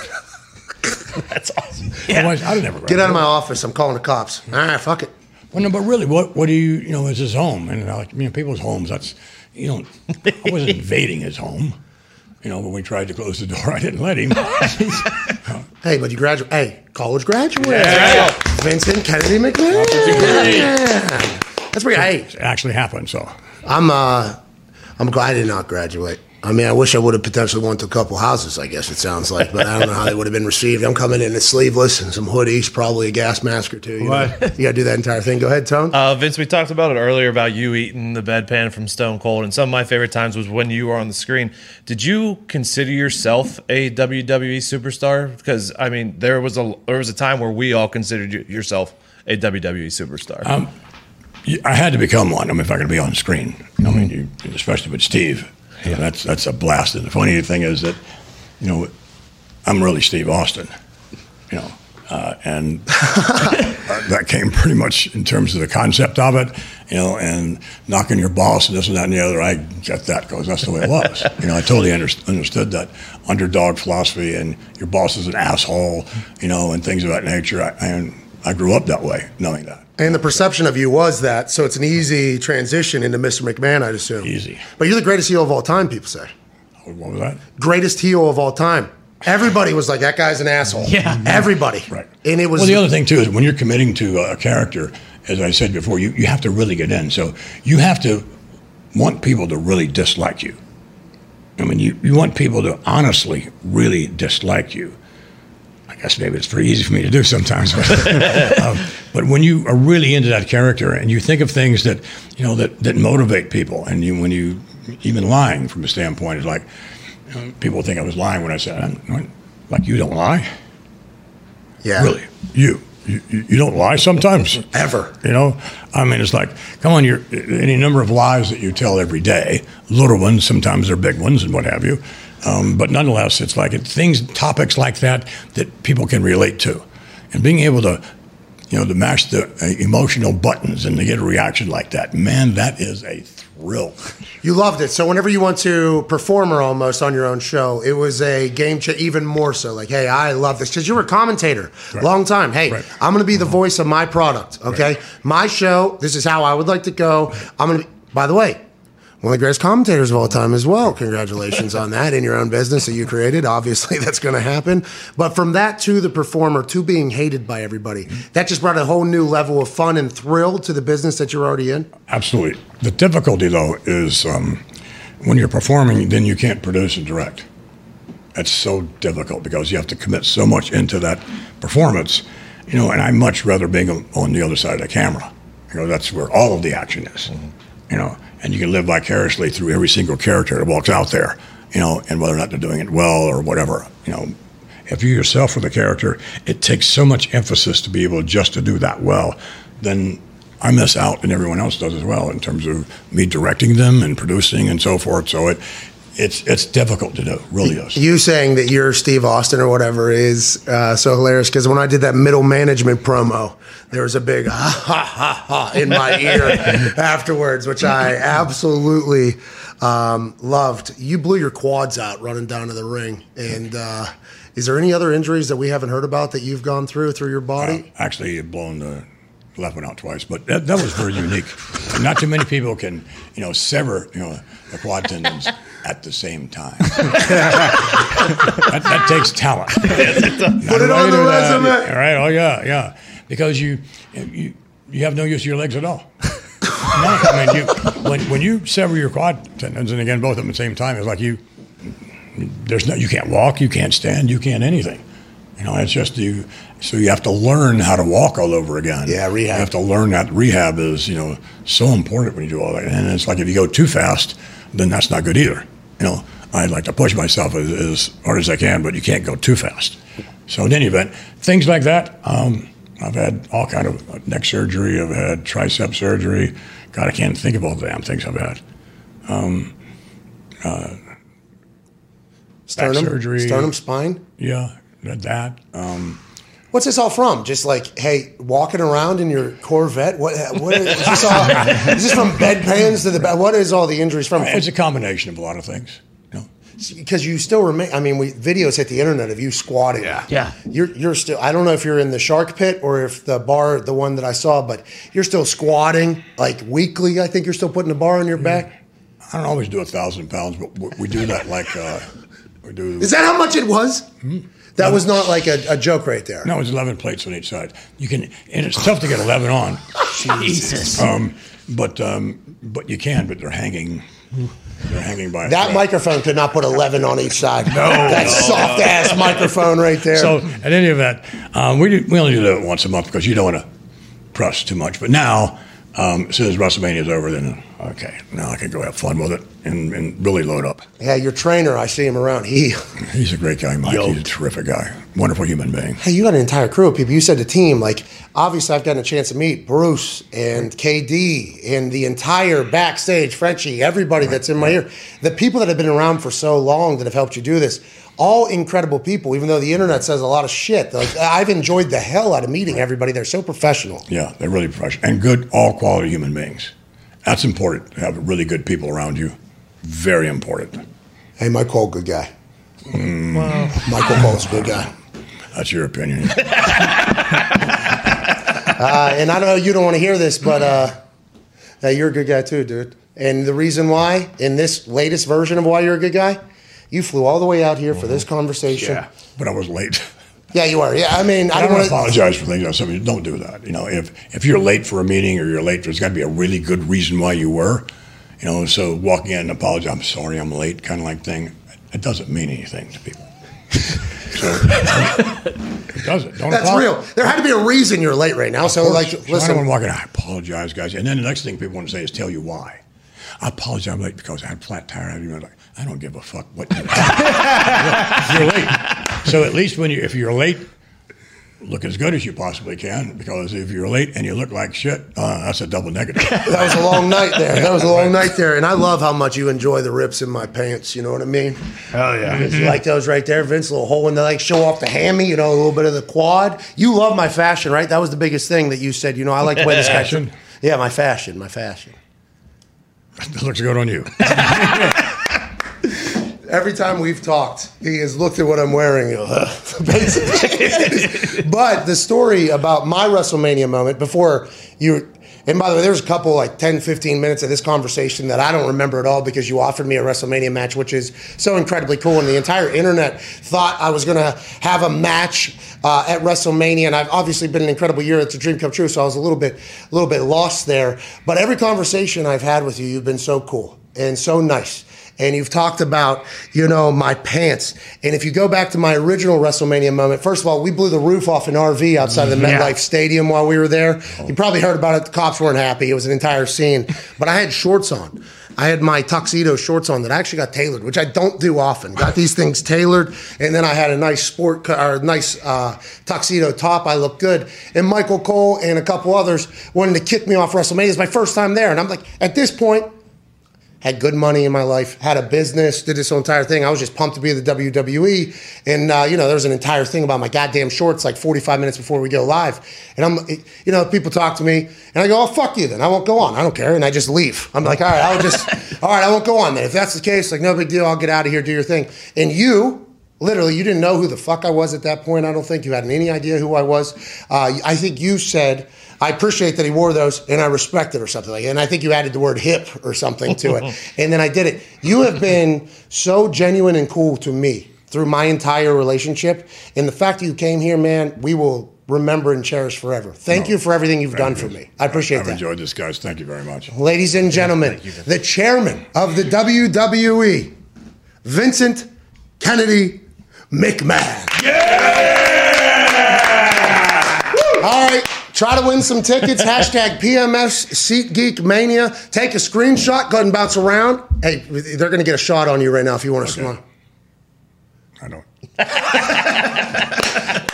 That's awesome.
Otherwise, I'd never graduated.
Get out of my office. I'm calling the cops. All right, fuck it.
Well, no, but really, what what do you you know is his home, and I like you know, people's homes. That's you know, I wasn't invading his home. You know, when we tried to close the door, I didn't let him.
Hey, but you graduate. Hey, college graduate.
right.
Vincent Kennedy McMahon. Yeah. That's pretty. Hey,
It actually happened. So
I'm uh, I'm glad I did not graduate. I mean, I wish I would have potentially went to a couple houses. I guess it sounds like, but I don't know how they would have been received. I'm coming in in sleeveless and some hoodies, probably a gas mask or two. You, know?
What?
you got to do that entire thing. Go ahead, Tone.
Uh, Vince, we talked about it earlier about you eating the bedpan from Stone Cold, and some of my favorite times was when you were on the screen. Did you consider yourself a WWE superstar? Because I mean, there was a there was a time where we all considered you, yourself a WWE superstar.
you- I had to become one. I mean, if I could be on screen, I mean, you, especially with Steve, yeah, that's that's a blast. And the funny thing is that, you know, I'm really Steve Austin, you know, uh, and that came pretty much in terms of the concept of it, you know, and knocking your boss and this and that and the other. I get that because that's the way it was. you know, I totally under, understood that underdog philosophy and your boss is an asshole, you know, and things of that nature. I, and I grew up that way, knowing that.
And the perception of you was that, so it's an easy transition into Mr. McMahon, I'd assume.
Easy.
But you're the greatest heel of all time, people say.
What was that?
Greatest heel of all time. Everybody was like, that guy's an asshole.
Yeah.
Everybody.
Right.
And it was.
Well, the other thing too is when you're committing to a character, as I said before, you, you have to really get in. So you have to want people to really dislike you. I mean, you, you want people to honestly really dislike you. I guess maybe it's pretty easy for me to do sometimes, but, um, but when you are really into that character and you think of things that you know that, that motivate people, and you when you even lying from a standpoint is like you know, people think I was lying when I said I'm, like you don't lie.
yeah.
Really, you, you you don't lie sometimes
Ever.
You know, I mean, it's like, come on, you're any number of lies that you tell every day, little ones, sometimes they're big ones, and what have you. Um, but nonetheless, it's like it's things, topics like that that people can relate to, and being able to, you know, to mash the uh, emotional buttons and to get a reaction like that, man, that is a thrill.
You loved it. So whenever you went to performer almost on your own show, it was a game changer, even more so. Like, hey, I love this because you were a commentator,
Right.
long time. Hey,
Right.
I'm going to be the voice of my product. Okay, my show. This is how I would like to go. I'm going to. By the way. One of the greatest commentators of all time as well. Congratulations on that in your own business that you created. Obviously, that's going to happen. But from that to the performer to being hated by everybody, that just brought a whole new level of fun and thrill to the business that you're already in.
Absolutely. The difficulty, though, is um, when you're performing, then you can't produce and direct. That's so difficult because you have to commit so much into that performance, you know. And I much rather being on the other side of the camera. You know, that's where all of the action is. You know, and you can live vicariously through every single character that walks out there. You know, and whether or not they're doing it well or whatever. You know, if you yourself are the character, it takes so much emphasis to be able just to do that well. Then I miss out, and everyone else does as well in terms of me directing them and producing and so forth. So it, it's it's difficult to do, really is.
you saying that you're Steve Austin or whatever is uh, so hilarious because when I did that middle management promo, there was a big ha ha ha ha in my ear afterwards, which I absolutely um, loved. You blew your quads out running down to the ring, and uh, is there any other injuries that we haven't heard about that you've gone through through your body?
Actually, it blown the left one out twice, but that, that was very unique. Not too many people can, you know, sever, you know, the quad tendons at the same time. that, that takes talent.
Put it on the resume.
All right. Oh yeah, yeah. Because you you you have no use of your legs at all. no, I mean, you, when when you sever your quad tendons, and again, both of them at the same time, it's like you there's no you can't walk, you can't stand, you can't anything. You know, it's just you. So you have to learn how to walk all over again.
Yeah, rehab.
You have to learn that rehab is you know so important when you do all that. And it's like if you go too fast, then that's not good either. You know, I'd like to push myself as, as hard as I can, but you can't go too fast. So in any event, things like that. Um, I've had all kind of neck surgery. I've had tricep surgery. God, I can't think of all the damn things I've had. Um, uh,
Sternum
surgery.
Sternum spine.
Yeah, that. Um,
What's this all from? Just like, hey, walking around in your Corvette. What? What is this all? is this from bedpans to the bed? What is all the injuries from?
it's a combination of a lot of things. You know,
Because you still remain. I mean, we videos hit the internet of you squatting.
Yeah.
Yeah.
You're you're still. I don't know if you're in the shark pit or if the bar, the one that I saw, but you're still squatting like weekly. I think you're still putting the bar on your back.
I don't always do a thousand pounds, but we, we do that like uh, we do.
Is that how much it was? That was not like a, a joke right there.
No, it's eleven plates on each side. You can, and it's tough to get eleven on.
Jesus.
Um, but um, but you can, but they're hanging. They're hanging by
That
thread.
microphone could not put 11 on each side. No. That soft ass microphone right there.
So at any event, um, we do, we only do that once a month because you don't want to press too much. But now, um, as soon as WrestleMania is over, then okay, now I can go have fun with it and, and really load up.
yeah, your trainer, I see him around. He,
He's a great guy, Mike. He's a terrific guy, wonderful human being.
hey, you got an entire crew of people. You said the team. Like, obviously, I've gotten a chance to meet Bruce and KD and the entire backstage, Frenchie, everybody that's in my ear. The people that have been around for so long that have helped you do this. All incredible people, even though the internet says a lot of shit. Like I've enjoyed the hell out of meeting everybody. They're so professional.
Yeah, they're really professional and good, all quality human beings. That's important to have really good people around you. Very important.
Hey, Mike Cole, good guy. Michael Cole's a good guy.
That's your opinion.
Uh, and I know you don't want to hear this, but uh, uh, you're a good guy too, dude. And the reason why, in this latest version of why you're a good guy, you flew all the way out here for this mm-hmm. conversation.
yeah, but I was late.
Yeah, you are. Yeah, I mean, I
I
don't
don't
want to.
apologize for things. I said, don't do that. You know, if if you're late for a meeting or you're late, there's got to be a really good reason why you were. You know, so walking in and apologize, I'm sorry, I'm late, kind of like thing. It doesn't mean anything to people. so it doesn't. Don't
That's
apologize.
real. There had to be a reason you're late right now. So,
Of
like,
course. So I
listen.
don't want to walk in. I apologize, guys. And then the next thing people want to say is tell you why. I apologize. I'm late because I had a flat tire. I didn't like. I don't give a fuck what you. you're late. So at least when you, if you're late, look as good as you possibly can. Because if you're late and you look like shit, uh, that's a double negative.
That was a long night there. That was a long night there. And I love how much you enjoy the rips in my pants. You know what I mean?
Hell yeah.
You like those right there, Vince? A little hole in the like show off the hammy, you know, a little bit of the quad. You love my fashion, right? That was the biggest thing that you said. You know, I like the way this guy.
Fashion?
Yeah, my fashion, my fashion.
It looks good on you.
Every time we've talked, he has looked at what I'm wearing. but the story about my WrestleMania moment before you. And by the way, there's a couple like 10, 15 minutes of this conversation that I don't remember at all because you offered me a WrestleMania match, which is so incredibly cool. And the entire internet thought I was going to have a match uh, at WrestleMania. And I've obviously been an incredible year. It's a dream come true. So I was a little bit, a little bit lost there. But every conversation I've had with you, you've been so cool and so nice and you've talked about, you know, my pants. And if you go back to my original WrestleMania moment, first of all, we blew the roof off an RV outside of the MetLife Stadium while we were there. You probably heard about it. The cops weren't happy. It was an entire scene. But I had shorts on. I had my tuxedo shorts on that I actually got tailored, which I don't do often. Got these things tailored, and then I had a nice sport or nice uh, tuxedo top. I looked good, and Michael Cole and a couple others wanted to kick me off WrestleMania. It's my first time there, and I'm like, at this point, had good money in my life, had a business, did this whole entire thing. I was just pumped to be the WWE. And, uh, you know, there was an entire thing about my goddamn shorts like 45 minutes before we go live. And I'm, you know, people talk to me and I go, oh, fuck you then. I won't go on. I don't care. And I just leave. I'm like, all right, I'll just, all right, I won't go on then. If that's the case, like, no big deal. I'll get out of here, do your thing. And you, literally, you didn't know who the fuck I was at that point. I don't think you had any idea who I was. Uh, I think you said, I appreciate that he wore those and I respect it or something like that. And I think you added the word hip or something to it. and then I did it. You have been so genuine and cool to me through my entire relationship. And the fact that you came here, man, we will remember and cherish forever. Thank you for everything you've done for me. I appreciate
I've
that.
enjoyed this, guys. Thank you very much.
Ladies and gentlemen, the chairman of the WWE, Vincent Kennedy McMahon. Yeah! All right, try to win some tickets. Hashtag PMS SeatGeek Mania. Take a screenshot. Go ahead and bounce around. Hey, they're going to get a shot on you right now if you want to smile.
I don't.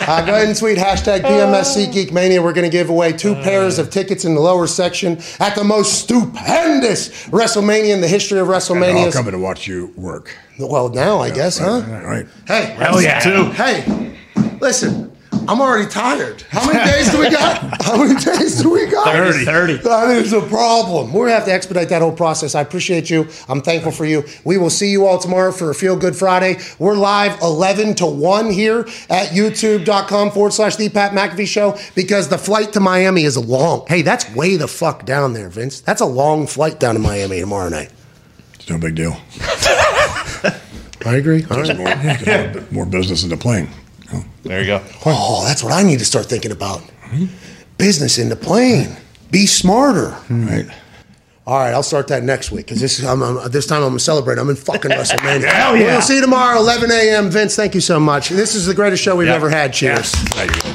Uh, go ahead and tweet hashtag PMS SeatGeek Mania. We're going to give away two pairs of tickets in the lower section at the most stupendous WrestleMania in the history of
WrestleMania. they're all coming to watch you work.
Well, now I guess, huh?
Right. right.
Hey,
Hell yeah. Too.
Hey, listen. I'm already tired. How many days do we got? How many days do we got?
30.
30.
That is a problem. We're gonna have to expedite that whole process. I appreciate you. I'm thankful for you. We will see you all tomorrow for a Feel Good Friday. We're live 11 to 1 here at youtube.com forward slash the Pat McAfee show because the flight to Miami is a long. Hey, that's way the fuck down there, Vince. That's a long flight down to Miami tomorrow night.
It's no big deal.
I agree. All
Just
right.
more, more business in the plane.
There you go.
Oh, that's what I need to start thinking about. Business in the plane. Be smarter. Hmm.
Right.
All right, I'll start that next week because this I'm, I'm- this time I'm gonna celebrate. I'm in fucking WrestleMania.
Hell yeah.
We'll see you tomorrow, 11 a.m. Vince, thank you so much. This is the greatest show we've
Yeah.
ever had. Cheers.
Thank you.